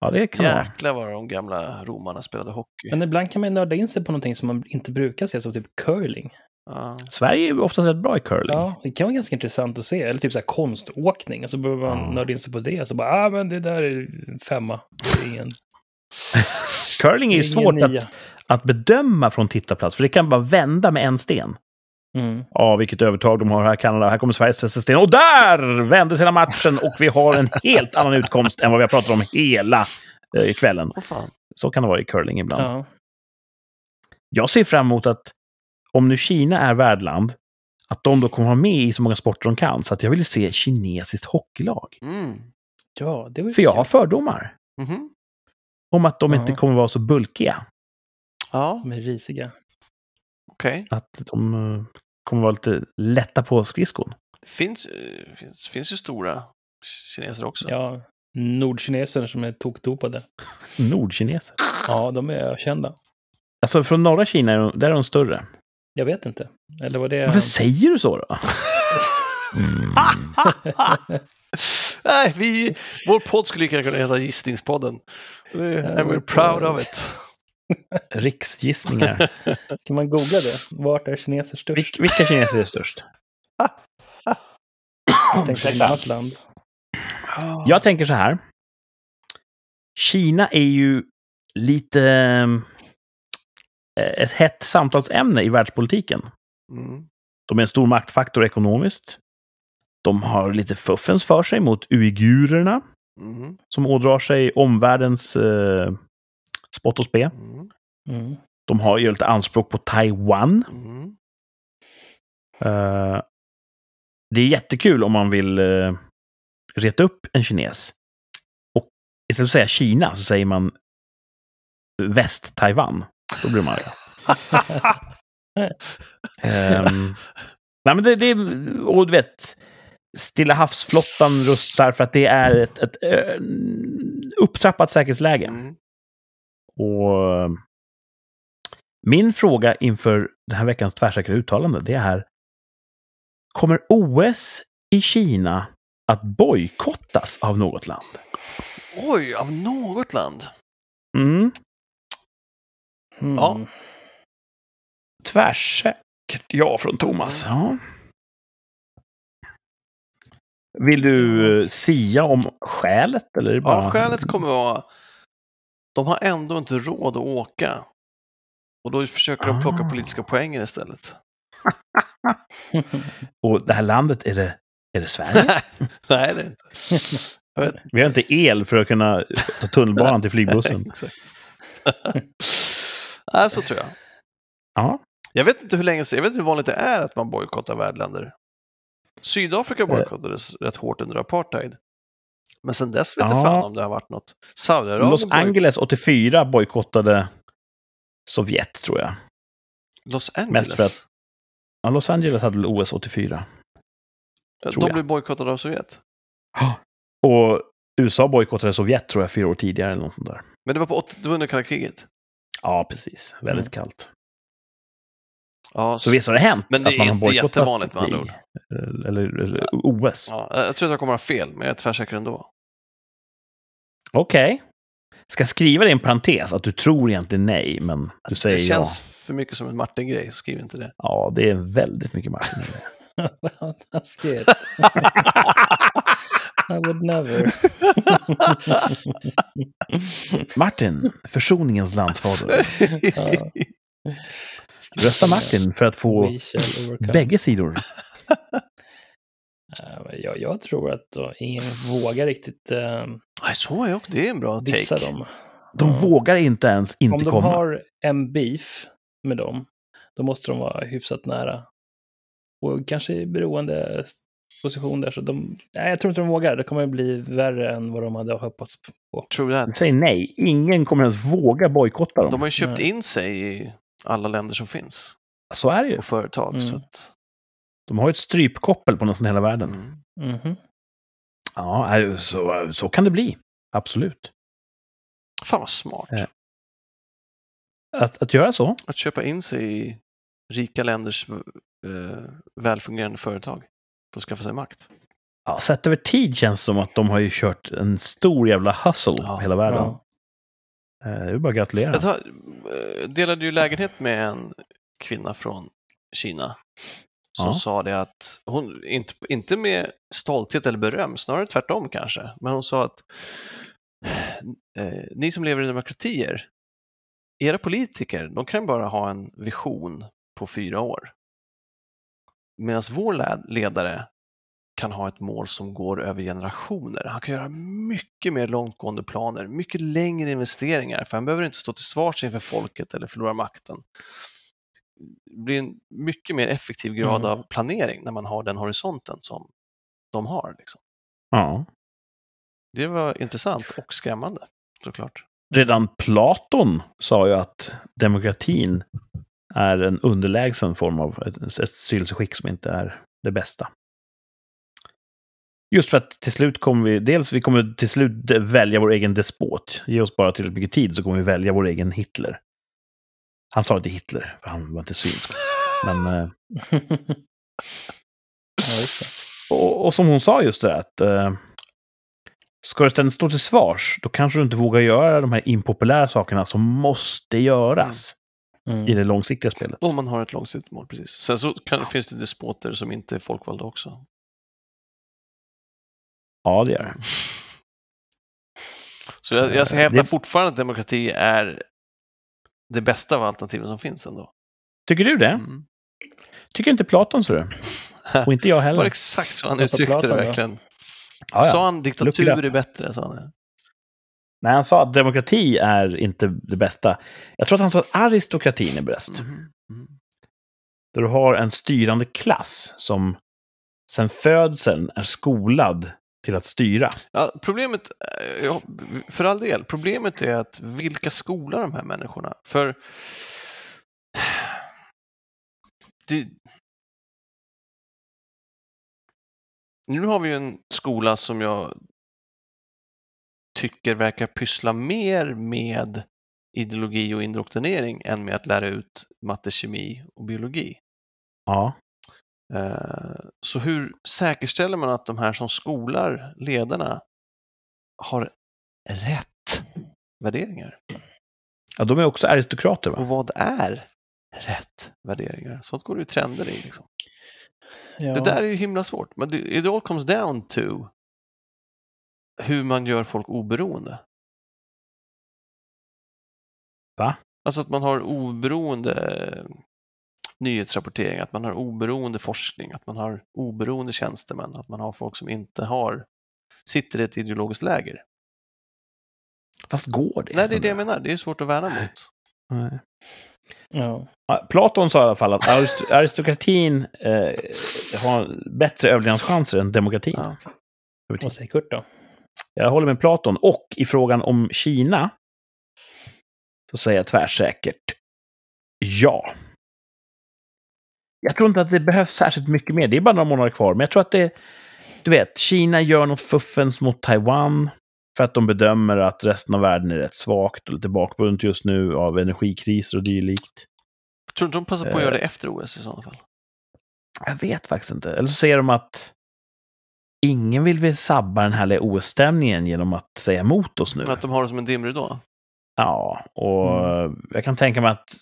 Ja, det kan. Jäklar vad de gamla romarna spelade hockey. Men ibland kan man nörda in sig på någonting som man inte brukar se, som typ curling. Ja. Sverige är ju oftast rätt bra i curling. Ja, det kan vara ganska intressant att se. Eller typ så här konståkning. Och så behöver man Ja. nörda in sig på det. Så bara, ah men det där är en femma. Det är ingen, Curling är ju svårt att, att bedöma från tittarplats, för det kan bara vända med en sten. Mm. Ja, vilket övertag de har här i Kanada. Här kommer Sveriges testa sten. Och där vändes hela matchen och vi har en helt annan utkomst än vad vi har pratat om hela eh, kvällen. Fan. Så kan det vara i curling ibland. Ja. Jag ser fram emot att om nu Kina är värdland, att de då kommer ha med i så många sporter de kan. Så att jag vill se kinesiskt hockeylag. Mm. ja, det var För jag har fördomar Mhm. om att de Ja. inte kommer vara så bulkiga. Ja, De är risiga. okej. Att de eh, kommer vara lite lätta på skridskon. Det finns, eh, finns, finns ju stora kineser också. Ja, nordkineser som är tokdopade. Nordkineser. Ja, de är ökända. Alltså från norra Kina, där är de större. Jag vet inte. Eller var det... Varför säger du så då? Nej, vi, vår podd skulle lika kunna heta Gissningspodden. I'm proud of it. Riksgissningar. Kan man googla det? Vart är kineser störst? Vil- vilka kineser är störst? Jag annat land. Jag tänker så här. Kina är ju lite ett hett samtalsämne i världspolitiken. Mm. De är en stor maktfaktor ekonomiskt. De har lite fuffens för sig mot uigurerna Mm. som ådrar sig omvärldens eh, spott och spe. Mm. Mm. De har ju lite anspråk på Taiwan. Mm. Eh, det är jättekul om man vill uh, reta upp en kines. Och istället för att säga Kina så säger man Väst-Taiwan. Då blir man arg. Ehm, nej, men det, det är, och du vet, Stilla havsflottan rustar för att det är ett, ett eh, upptrappat säkerhetsläge. Mm. Och min fråga inför den här veckans tvärsäkra uttalande, det är. Kommer OS i Kina att bojkottas av något land? Oj, av något land? Mm, Mm. Ja. tvärsäkert ja från Thomas. Ja. Vill du sia om skälet? Eller är det bara... Ja, skälet kommer vara de har ändå inte råd att åka. Och då försöker de plocka Ah. politiska poänger istället. Och det här landet, är det, är det Sverige? Nej, det är det inte. Vi har inte el för att kunna ta tunnelbanan till flygbussen. Nej, så tror jag. Ja, Jag vet inte hur länge jag vet inte hur vanligt det är att man bojkottar värdländer. Sydafrika bojkottades rätt hårt under apartheid. Men sen dess vet Ja. fan om det har varit något. Saudiarabien Los Angeles 84 bojkottade Sovjet, tror jag. Los Angeles. Mest för att- Ja, Los Angeles hade OS 84. tror De jag. blev bojkottade av Sovjet. Och USA bojkottade Sovjet, tror jag, fyra år tidigare eller något sånt där. Men det var, på 80, det var under kalla kriget. Ja, precis. Väldigt Mm. kallt. Ja, Så visst har det hänt Men det att man är har inte bojkottat jättevanligt med andra krig. Eller, eller OS. ja, jag tror att jag kommer att ha fel, men jag är tvärsäker ändå. Okej. Ska jag skriva det i en parentes att du tror egentligen nej, men du säger Det känns för mycket som en Martin-grej, så skriv inte det. ja. Ja, det är väldigt mycket Martin. Vad taskigt. I would never. Martin, försoningens landsfader. Ja. Rösta Martin för att få bägge sidor. Jag, jag tror att då, ingen vågar riktigt eh, Nej, så är jag också. Det är en bra dissa take. dem. De Ja. vågar inte ens inte Om de komma. har en beef med dem, då måste de vara hyfsat nära. Och kanske beroende position där, så de... Nej, jag tror inte de vågar. Det kommer att bli värre än vad de hade hoppats på. True Du säger nej. Ingen kommer att våga bojkotta dem. De har ju köpt Nej. in sig i alla länder som finns Så är det ju. och företag. Mm. Så att, De har ju ett strypkoppel på nästan hela världen. mm. Mhm. Ja, så, så kan det bli. Absolut. Fan vad smart. Eh. Att, att göra så. Att köpa in sig i rika länders eh, välfungerande företag för att skaffa sig makt. Ja, sett över tid känns det som att de har ju kört en stor jävla hustle Ja. på hela världen. Ja. Eh, Det är bara att gratulera. Jag tar, eh, delade ju lägenhet med en kvinna från Kina som Ja. sa det att hon, inte, inte med stolthet eller beröm, snarare tvärtom kanske, men hon sa att eh, ni som lever i demokratier, era politiker, de kan bara ha en vision på fyra år. Medan vår led- ledare kan ha ett mål som går över generationer. Han kan göra mycket mer långtgående planer, mycket längre investeringar, för han behöver inte stå till svars inför folket eller förlora makten. Det blir en mycket mer effektiv grad Mm. av planering när man har den horisonten som de har. Liksom. Ja. Det var intressant och skrämmande, såklart. Redan Platon sa ju att demokratin är en underlägsen form av ett, ett styrelseskick som inte är det bästa. Just för att till slut kommer vi, dels vi kommer till slut välja vår egen despot. Ge oss bara tillräckligt mycket tid så kommer vi välja vår egen Hitler. Han sa inte Hitler, för han var inte synsk. Men, eh, och, och som hon sa just det, att eh, ska du ständigt stå till svars, då kanske du inte vågar göra de här impopulära sakerna som måste göras i Mm. det långsiktiga spelet. Om man har ett långsiktigt mål, precis. Sen så kan, finns det despoter som inte är folkvalda också. Ja, det gör det. Så jag, jag Eh, hävdar det- fortfarande att demokrati är det bästa av alternativen som finns ändå. Tycker du det? Mm. Tycker inte Platon så det? Och inte jag Det var heller. exakt så han uttryckte det Platon verkligen. Ja, ja. Sa han diktatur är bättre, sa han. Nej, han sa att demokrati är inte det bästa. Jag tror att han sa att aristokratin är bäst. Mhm. Mhm. Där du har en styrande klass som sen födseln är skolad till att styra. Ja, problemet, eh, för all del, problemet är att vilka skolar de här människorna? För det, nu har vi ju en skola som jag tycker verkar pyssla mer med ideologi och indoktrinering än med att lära ut matte, kemi och biologi. Ja. Eh, Så hur säkerställer man att de här som skolar ledarna har rätt värderingar? ja, de är också aristokrater, va? Och vad är rätt värderingar? Sånt går det ju trender i. Liksom. Ja. Det där är ju himla svårt, men it all comes down to hur man gör folk oberoende. Va? Alltså att man har oberoende nyhetsrapportering, att man har oberoende forskning, att man har oberoende tjänstemän, att man har folk som inte har sitter i ett ideologiskt läger. Fast går det? Nej, det är det jag menar. Det är svårt att värna mot. Nej. Ja. Platon sa i alla fall att arist- aristokratin eh, har bättre överlevnadschanser än demokratin. Ja. Vad säger Kurt då? Jag håller med Platon. Och i frågan om Kina så säger jag tvärsäkert ja. Jag tror inte att det behövs särskilt mycket mer. Det är bara några månader kvar. Men jag tror att det... Du vet, Kina gör något fuffens mot Taiwan för att de bedömer att resten av världen är rätt svagt och lite bakbunden just nu av energikriser och dylikt. Tror du inte de passar på att Eh. göra det efter OS i sådana fall? Jag vet faktiskt inte. Eller så säger de att ingen vill väl sabba den här OS-stämningen genom att säga emot oss nu. Att de har det som en dimridå? Ja, och jag kan tänka mig att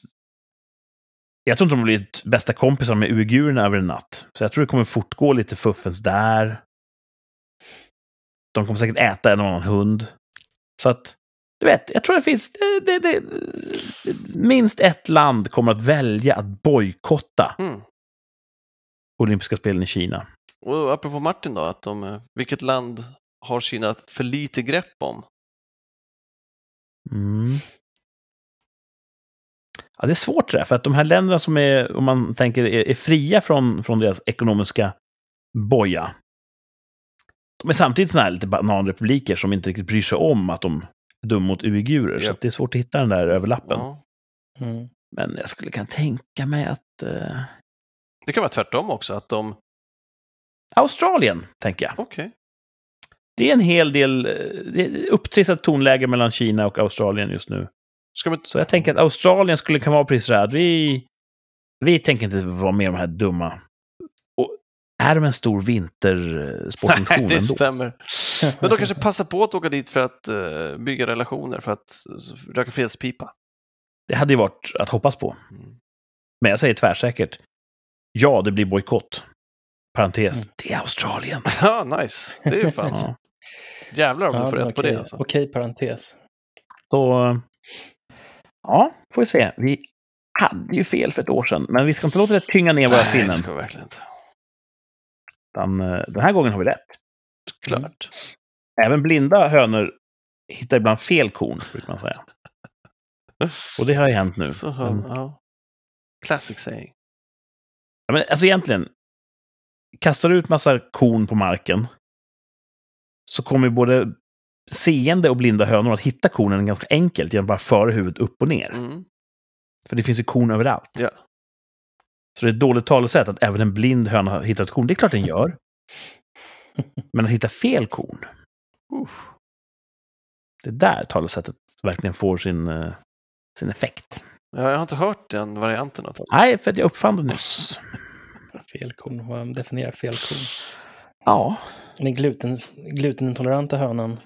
jag tror inte de har blivit bästa kompisar med uigurerna över en natt. Så jag tror det kommer fortgå lite fuffens där. De kommer säkert äta en annan hund. Så att, du vet, jag tror det finns... Det, det, det, minst ett land kommer att välja att bojkotta Mm. olympiska spelen i Kina. Och apropå Martin då, att de, eh, vilket land har Kina för lite grepp om? Mm. Ja, det är svårt det där, för att de här länderna som är, om man tänker, är, är fria från, från deras ekonomiska boja. De är samtidigt såna här lite bananrepubliker som inte riktigt bryr sig om att de är dumma mot uigurer. Så Japp. att det är svårt att hitta den där överlappen. Ja. Mm. Men jag skulle kunna tänka mig att... eh, Det kan vara tvärtom också, att de, Australien, tänker jag. okej, Det är en hel del eh, det upptrissat tonläge mellan Kina och Australien just nu. man Så jag tänker att Australien skulle kunna vara precis så här vi, vi tänker inte vara med om de här dumma. Och är de en stor vintersportnation Nej, det ändå? stämmer. Men de kanske passar på att åka dit för att eh, bygga relationer, för att uh, röka fredspipa. Det hade ju varit att hoppas på. Mm. Men jag säger tvärsäkert. Ja, det blir bojkott. Parentes. Mm. Det är Australien. Ja, nice. Det är ju fan så. Jävlar om du Ja, får det är rätt på okej. det alltså. Okej parentes. Så, ja, får vi se. Vi hade ju fel för ett år sedan, men vi ska inte låta det tynga ner våra Nej, det sinnen. ska vi verkligen inte. Utan, eh, den här gången har vi rätt. Klart. Även blinda hönor hittar ibland fel korn, brukar man säga. Och det har ju hänt nu. Så Men, ja. Classic saying. ja, men, alltså egentligen, kastar du ut massa korn på marken så kommer både seende och blinda hönor att hitta kornen ganska enkelt genom att bara föra huvudet upp och ner. Mm. För det finns ju korn överallt. Ja. Så det är ett dåligt talesätt att även en blind höna har hittat ett korn. Det är klart den gör. Men att hitta fel korn, Uff. det är där talesättet verkligen får sin, eh, sin effekt. Ja, jag har inte hört den varianten. Av det. Nej, för att jag uppfann det nyss. Felkorn. Vad definierar felkorn? Ja. Den gluten, glutenintoleranta hönan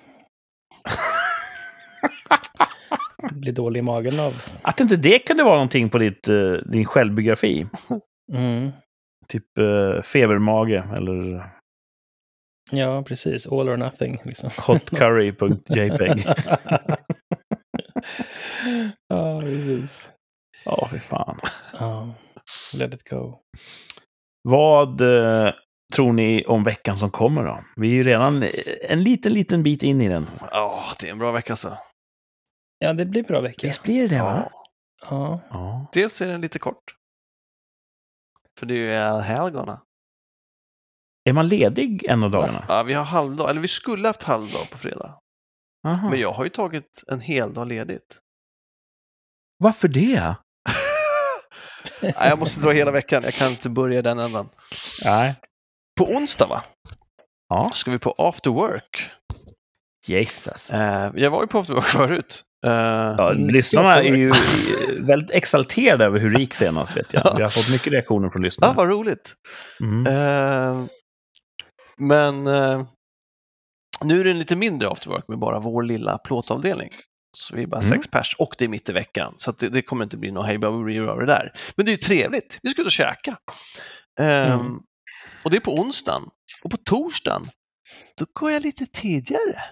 blir dålig i magen av. Att inte det kunde vara någonting på ditt, eh, din självbiografi. Mm. Typ uh, febermage eller Ja, precis. All or nothing. Liksom. hotcurry.jpg. ja, precis. Ja, fy fan. Ja, let it go. Vad eh, tror ni om veckan som kommer då? Vi är ju redan en liten, liten bit in i den. Ja, det är en bra vecka alltså. Ja, det blir bra vecka. Visst blir det det, va? Ja. Ja. Ja. Dels är den lite kort. För det är ju allhelgona. Är man ledig en av dagarna? Ja, vi har halvdag, eller vi skulle haft halvdag på fredag. Aha. Men jag har ju tagit en hel dag ledigt. Varför det? Nej, jag måste dra hela veckan, jag kan inte börja den ändan. Nej. På onsdag va? Ja. Ska vi på after work. Jesus. Eh, jag var ju på after work förut. Eh, Ja, Mm. lyssnarna är ju väldigt exalterade över hur rik senast, vet jag. Ja. Vi har fått mycket reaktioner från Ja, lyssnarna. vad roligt. Mm. Eh, men eh, nu är det en lite mindre afterwork med bara vår lilla plåtavdelning. Så vi är bara Mm. sex pers och det är mitt i veckan. Så att det, det kommer inte bli något hej det där. Men det är ju trevligt. Vi ska ut och käka. Eh, Mm. Och det är på onsdagen. Och på torsdagen, då går jag lite tidigare.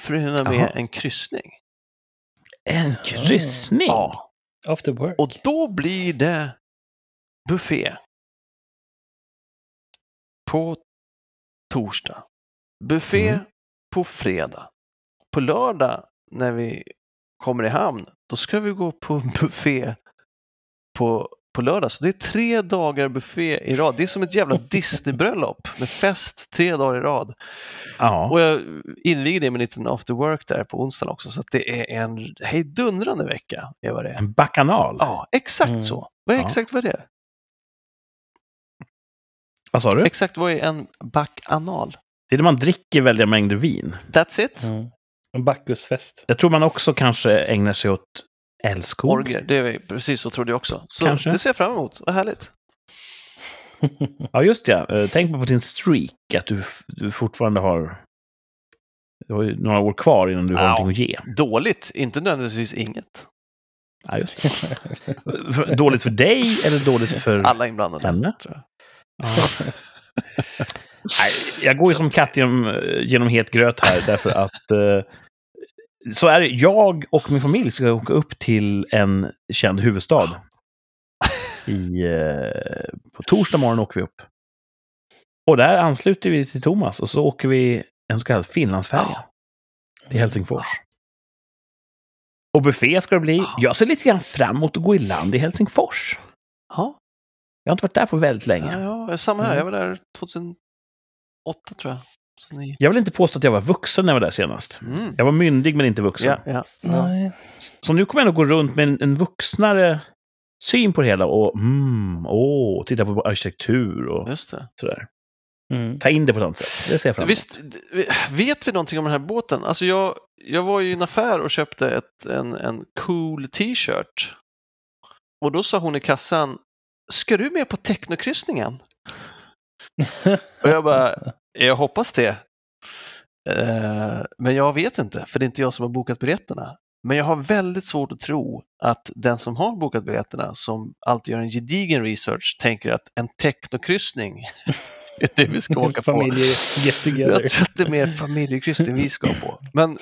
För att hinna med Jaha. en kryssning. En kryssning? Ja. After work. Och då blir det buffé på torsdag. Buffé Mm. på fredag. På lördag när vi kommer i hamn, då ska vi gå på buffé på, på lördag. Så det är tre dagar buffé i rad. Det är som ett jävla Disney-bröllop med fest tre dagar i rad. Ja. Och jag inviger det med en liten after work där på onsdagen också. Så att det är en hejdundrande vecka. Är vad det är. En bakanal. Ja, exakt Mm. så. Vad är Ja. exakt vad det är? Vad sa du? Exakt vad är en bakanal? Det är när man dricker väldiga mängder vin. That's it. Mm. En Bacchusfest. Jag tror man också kanske ägnar sig åt älskog. Orger, det är precis så trodde jag också. Så Kanske. det ser jag fram emot. Vad härligt. Ja, just ja. Eh, Tänk på din streak, att du, du fortfarande har... Du har ju några år kvar innan du har Ja. någonting att ge. Dåligt, inte nödvändigtvis inget. Ja, just det. Dåligt för dig eller dåligt för Alla inblandade. henne? Tror jag. Ja. Nej, jag går ju som katt genom, genom het gröt här därför att eh, så är det. Jag och min familj ska åka upp till en känd huvudstad. I, eh, på torsdag morgon åker vi upp. Och där ansluter vi till Thomas och så åker vi en så kallad Finlandsfärja till Helsingfors. Och buffé ska det bli. Jag ser lite grann fram emot att gå i land i Helsingfors. Ja, Jag har inte varit där på väldigt länge. ja, ja, samma här. Mm. Jag var där 2008 tror jag. Ni... Jag vill inte påstå att jag var vuxen när jag var där senast. mm. Jag var myndig men inte vuxen. ja, ja. Nej. Så nu kommer jag nog gå runt med en, en vuxnare syn på det hela och mm, åh, titta på arkitektur och Just det. sådär. Mm. Ta in det på annat sätt. Det ser jag fram. Visst, vet vi någonting om den här båten? Alltså jag, jag var ju i en affär och köpte ett, en, en cool t-shirt. Och då sa hon i kassan, ska du med på technokryssningen? Och jag bara, jag hoppas det. Eh, men jag vet inte, för det är inte jag som har bokat biljetterna. Men jag har väldigt svårt att tro att den som har bokat biljetterna, som alltid gör en gedigen research, tänker att en technokryssning är det vi ska åka på. Jag tror att det är mer familjekryssning vi ska på. Men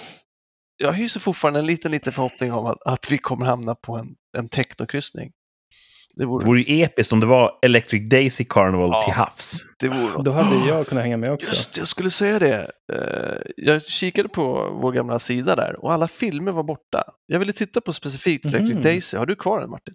jag hyser fortfarande en liten, liten förhoppning om att, att vi kommer hamna på en, en technokryssning. Det Det vore, vore ju episkt om det var Electric Daisy Carnival Ja. till havs. det vore. Då hade jag kunnat hänga med också. Just jag skulle säga det. Eh, Jag kikade på vår gamla sida där och alla filmer var borta. Jag ville titta på specifikt Electric Mhm. Daisy. Har du kvar den Martin?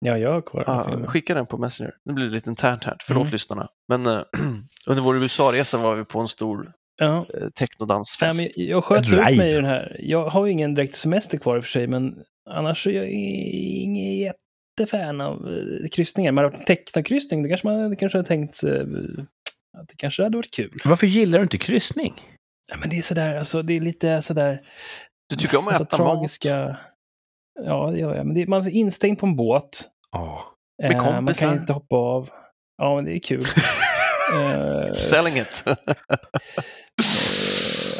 Ja, jag har kvar den filmen. skicka den på Messenger. Nu blir det lite internt här. Förlåt Mm. lyssnarna. Men eh, under vår USA-resa var vi på en stor Ja. eh, Nej, technodansfest. men jag- jag sköt Ett ut ride. mig i den här. Jag har ju ingen direkt semester kvar i och för sig, men annars är jag ingen jättefan av eh, kryssningar. Men en tecknarkryssning, det kanske man det kanske hade tänkt eh, att det kanske hade varit kul. Varför gillar du inte kryssning? Ja, men det är sådär, alltså det är lite sådär, Du tycker om att alltså, äta mat? tragiska... Ja, det gör jag. Men det, man är instängd på en båt. Ja. Med Eh, man kompisar? kan inte hoppa av. Ja, men det är kul. Selling it.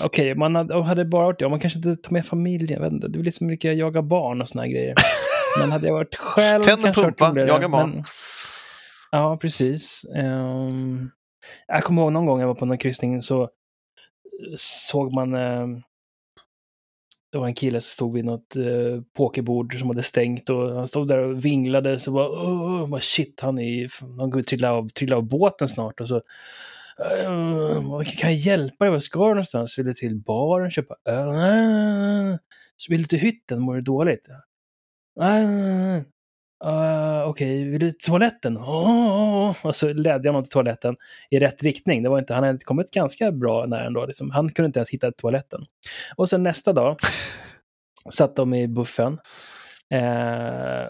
Okej, man hade, hade bara varit ja, man kanske inte tar med familjen. Jag vet inte, det blir så mycket jaga barn och såna här grejer. Men hade jag varit själv Tänd kanske pumpa, roligare, jaga barn. Men, ja, precis. Ehm, jag kommer ihåg någon gång jag var på någon kryssning så såg man ehm, det var en kille som stod vid något uh, pokerbord som hade stängt och han stod där och vinglade så bara, oh, bara shit, han är ju- han går trilla av, trilla av båten snart och så Uh, kan jag hjälpa dig? Var ska du någonstans? Vill du till baren köpa öl? Uh, så vill du till hytten? Mår du dåligt? Uh, uh, Okej, vill du toaletten? Oh, och så ledde jag honom till toaletten i rätt riktning. Det var inte, han hade kommit ganska bra nära ändå. Liksom. Han kunde inte ens hitta toaletten. Och sen nästa dag satt de i buffen. Eh,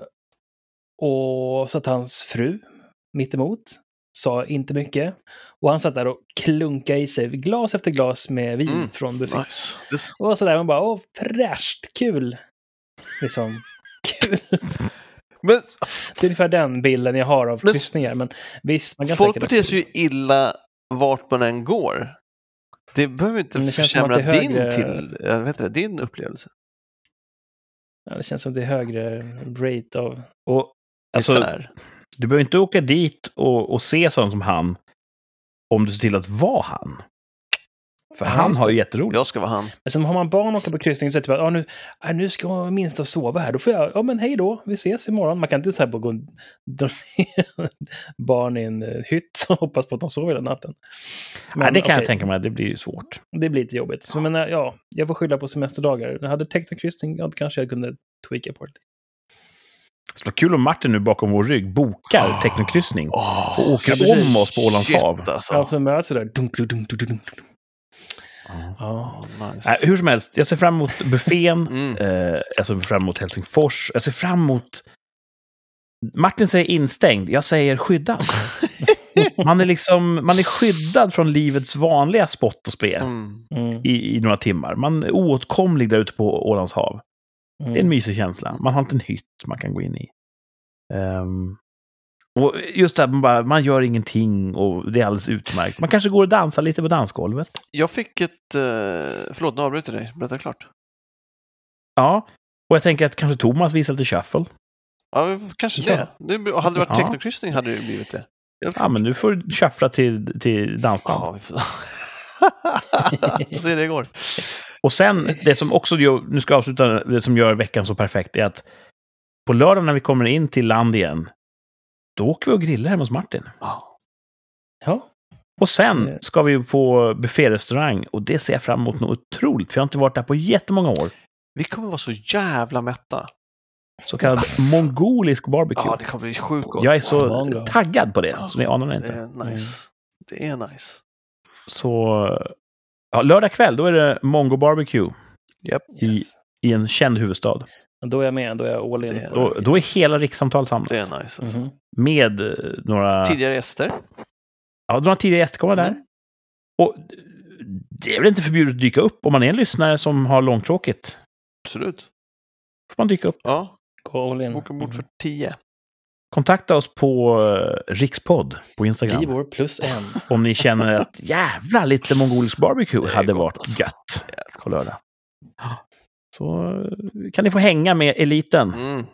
och satt hans fru mitt emot sa inte mycket. Och han satt där och klunkade i sig glas efter glas med vin Mm, från buffén. Nice. Och sådär, man bara, åh, fräscht, kul. Liksom, kul. Men Det är ungefär den bilden jag har av Men- kryssningar. Men visst, man kan folk beter sig ju illa vart man än går. Det behöver inte Men det försämra det din, högre- till, jag vet inte, din upplevelse. Ja, det känns som det är högre rate av... Och, Alltså, alltså, du behöver inte åka dit och, och se sånt som han om du ser till att vara han. För Ja, han har det. ju jätteroligt. Jag ska vara han. Men sen har man barn åka på kryssning så är det typ att ja, nu, ja, nu ska minsta sova här. Då får jag, ja men hej då, vi ses imorgon. Man kan inte så här bara gå och dra ner barn i en eh, hytt och hoppas på att de sover hela natten. Nej, det kan jag okej, tänka mig, det blir ju svårt. Det blir lite jobbigt. Så, men eh, ja, jag får skylla på semesterdagar. Jag hade technokryssning, ja, då kanske jag kunde tweaka på det. Det skulle vara kul om Martin nu bakom vår rygg bokar technokryssning Oh, och åker ja, om oss på Ålands hav. Alltså. Ja, så möts det där. Dunk, dunk, dunk, dunk, dunk. Ja. Nice. Nej, hur som helst, jag ser fram emot buffén. Mm. Eh, jag ser fram emot Helsingfors. Jag ser fram emot... Martin säger instängd, jag säger skyddad. Man är liksom man är skyddad från livets vanliga spott och spe Mm. Mm, i, i några timmar. Man är oåtkomlig där ute på Ålands hav. Det är en mm. mysig känsla. Man har inte en hytt man kan gå in i. Ehm, och just det här, man, bara, man gör ingenting och det är alldeles utmärkt. Man kanske går och dansar lite på dansgolvet. Jag fick ett... Uh, förlåt, nu avbryter jag dig. Berätta klart. Ja, och jag tänker att kanske Thomas visar lite shuffle. Ja, kanske Ja. det. det. Hade det varit Ja. teknokryssning hade det blivit det. Ja, men du får shuffla till, till dansband. Ja, vi får... se det går. Och sen, det som också gör, nu ska jag avsluta, det som gör veckan så perfekt är att på lördag när vi kommer in till land igen, då åker vi och grillar hemma hos Martin. Ja. Ja, Och sen Det- ska vi på bufférestaurang och det ser jag fram emot något otroligt, för jag har inte varit där på jättemånga år. Vi kommer vara så jävla mätta. Så kallad Asså. mongolisk barbecue. Ja, det kommer bli sjukt gott. jag är så taggad på det, så ni anar det Det inte. är nice. Det är nice. Så, ja, lördag kväll, då är det Mongo Barbecue Japp. I- yes. i en känd huvudstad. Då är jag med, då är jag all in. Det- Då, då är hela rikssamtal samlat. Det är nice. Alltså. Mhm. Med eh, några... Tidigare gäster. Ja, några tidigare gäster kommer där. Mm. Och det är väl inte förbjudet att dyka upp om man är en lyssnare som har långtråkigt. Absolut. får man dyka upp. Ja, Gå all in. boka bord för Mhm. 10. Kontakta oss på eh, Rikspodd på Instagram. Givor plus en. Om ni känner att jävla lite mongolisk barbecue hade gott, varit alltså. gött på lördag. Så eh, kan ni få hänga med eliten. Mm.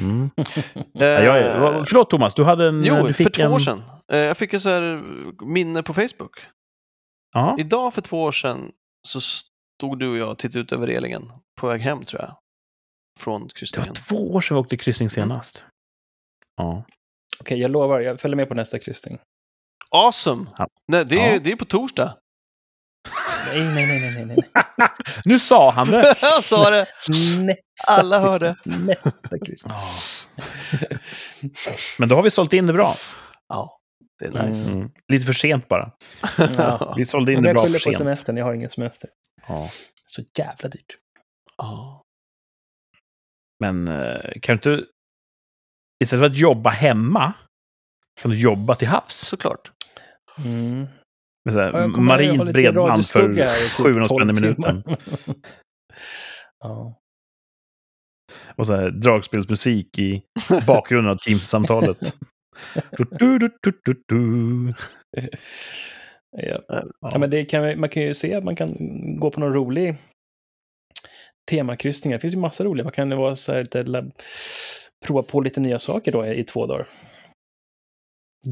Mm. Eh, Ja, jag, vad- förlåt Thomas, du hade en... jo, du för två en, år sedan. Eh, jag fick så här minne på Facebook. Ja, Idag för två år sedan så stod du och jag och tittade ut över relingen på väg hem tror jag. Från det var kryssningen. två år sedan vi åkte kryssning senast. Ja. Okej, jag lovar, jag följer med på nästa kryssning. Awesome! Ja. Nej, det, är, Ja. det är på torsdag. Nej, nej, nej, nej, nej, nej. Nu sa han det! jag sa det! Nästa Alla hörde. Nästa kryssning. Men då har vi sålt in det bra. Ja, det är nice. Mm. Lite för sent bara. Ja. Vi sålde in Men det jag bra för skyller på sent. semestern, jag har ingen semester. Ja. Så jävla dyrt. Ja. Men eh, kan du inte... Istället för att jobba hemma, kan du jobba till havs. Såklart. Mm. Med så här, marint lite bredband för i typ 700 spänn 12 i minuten. timmar. ja. Och så här, dragspelsmusik i bakgrunden av Teams-samtalet. Ja. Ja. Men det kan, man kan ju se att man kan gå på någon rolig temakryssning. Det finns ju massa roliga. Man kan ju vara så här, lite, lab- prova på lite nya saker då i två dagar.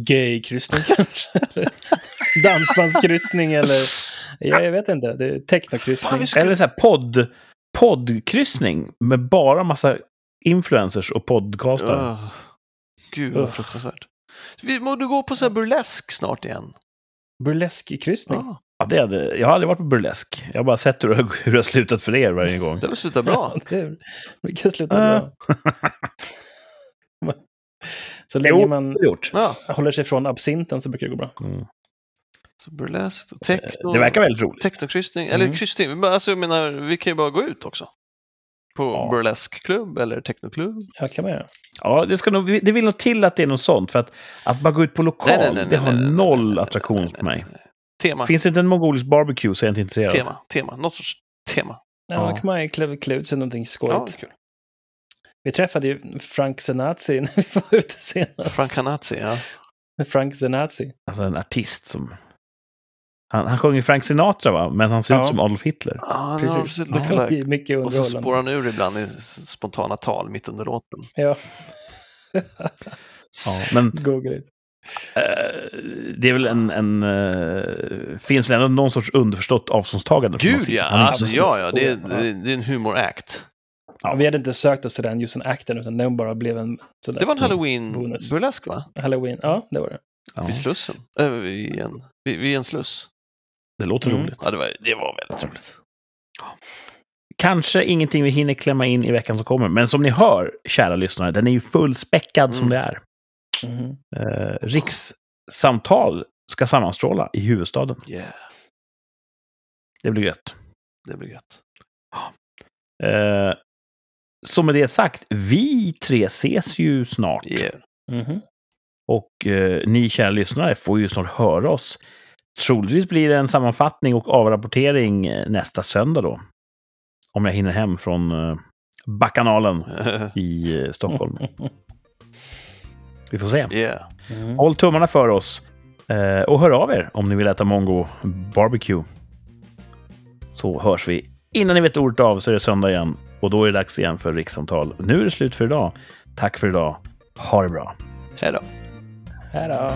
Gaykryssning kanske? dansbandskryssning eller... Ja, jag vet inte. Det är vi skulle- Eller så här podd, poddkryssning med bara massa influencers och podcastare. Öh. Gud vad Uff. fruktansvärt. Vi borde gå på så här burlesk snart igen. Burleskkryssning. Ja, Ja, det hade, jag har aldrig varit på burlesk. Jag har bara sett hur, det- hur det har slutat för er varje gång. det vill sluta bra. Ja, det vi kan sluta Ah. bra. Så länge Jo, man det har gjort. Håller sig från absinten så brukar det gå bra. Mm. Så burlesk, techno, Det verkar väldigt roligt. technokryssning, eller Mm. kryssning. Vi bara- Alltså, jag menar, vi kan ju bara gå ut också. På Ja. burleskklubb eller technoklubb. Ja, kan man göra. Ja, det, ska nog, det vill nog till att det är något sånt. För att, att bara gå ut på lokal, det har noll attraktion på mig. Tema, Finns det inte en mongolisk barbecue så är jag inte intresserad. tema, tema. Något sorts tema. Ja, Ja. kan man klä, klä ut sig någonting Ja, skojigt. kul. Vi träffade ju Frank Senazzi när vi var ute senast. Frank Hanazzi, ja. Frank Senazzi. Alltså en artist som... Han, han sjunger Frank Sinatra va? Men han ser Ja. ut som Adolf Hitler. Ja, Precis. ju mycket Och så spårar han ur ibland i spontana tal mitt under låten. Ja, Ja, men Google it. Eh, det är väl en... en eh, finns väl ändå någon sorts underförstått avståndstagande? Gud ja, alltså ja, ja, det är, Ja. det är en humor-act. Ja. Vi hade inte sökt oss till den, just den akten, utan den bara blev en sådär Det var en halloween-burlesk va? halloween. Ja, det var det. Ja, Vid Slussen? Äh, vid, en, vid, vid en sluss. Det låter Mm. roligt. Ja, det var, det var väldigt roligt. Kanske ingenting vi hinner klämma in i veckan som kommer, men som ni hör, kära lyssnare, den är ju fullspäckad som Mm. det är. Mhm. Eh, rikssamtal ska sammanstråla i huvudstaden. Yeah, Det blir gött. det blir gött. Eh, så med det sagt, vi tre ses ju snart. Yeah. Mhm. Och eh, ni kära lyssnare får ju snart höra oss. Troligtvis blir det en sammanfattning och avrapportering eh, nästa söndag då. Om jag hinner hem från eh, Bacchanalen i eh, Stockholm. Vi får se. yeah. Mhm. Håll tummarna för oss. Och hör av er om ni vill äta Mongo Barbecue. Så hörs vi. Innan ni vet ordet av så är det söndag igen. Och då är det dags igen för rikssamtal. Nu är det slut för idag. Tack för idag. Ha det bra. Hej då. Hej då.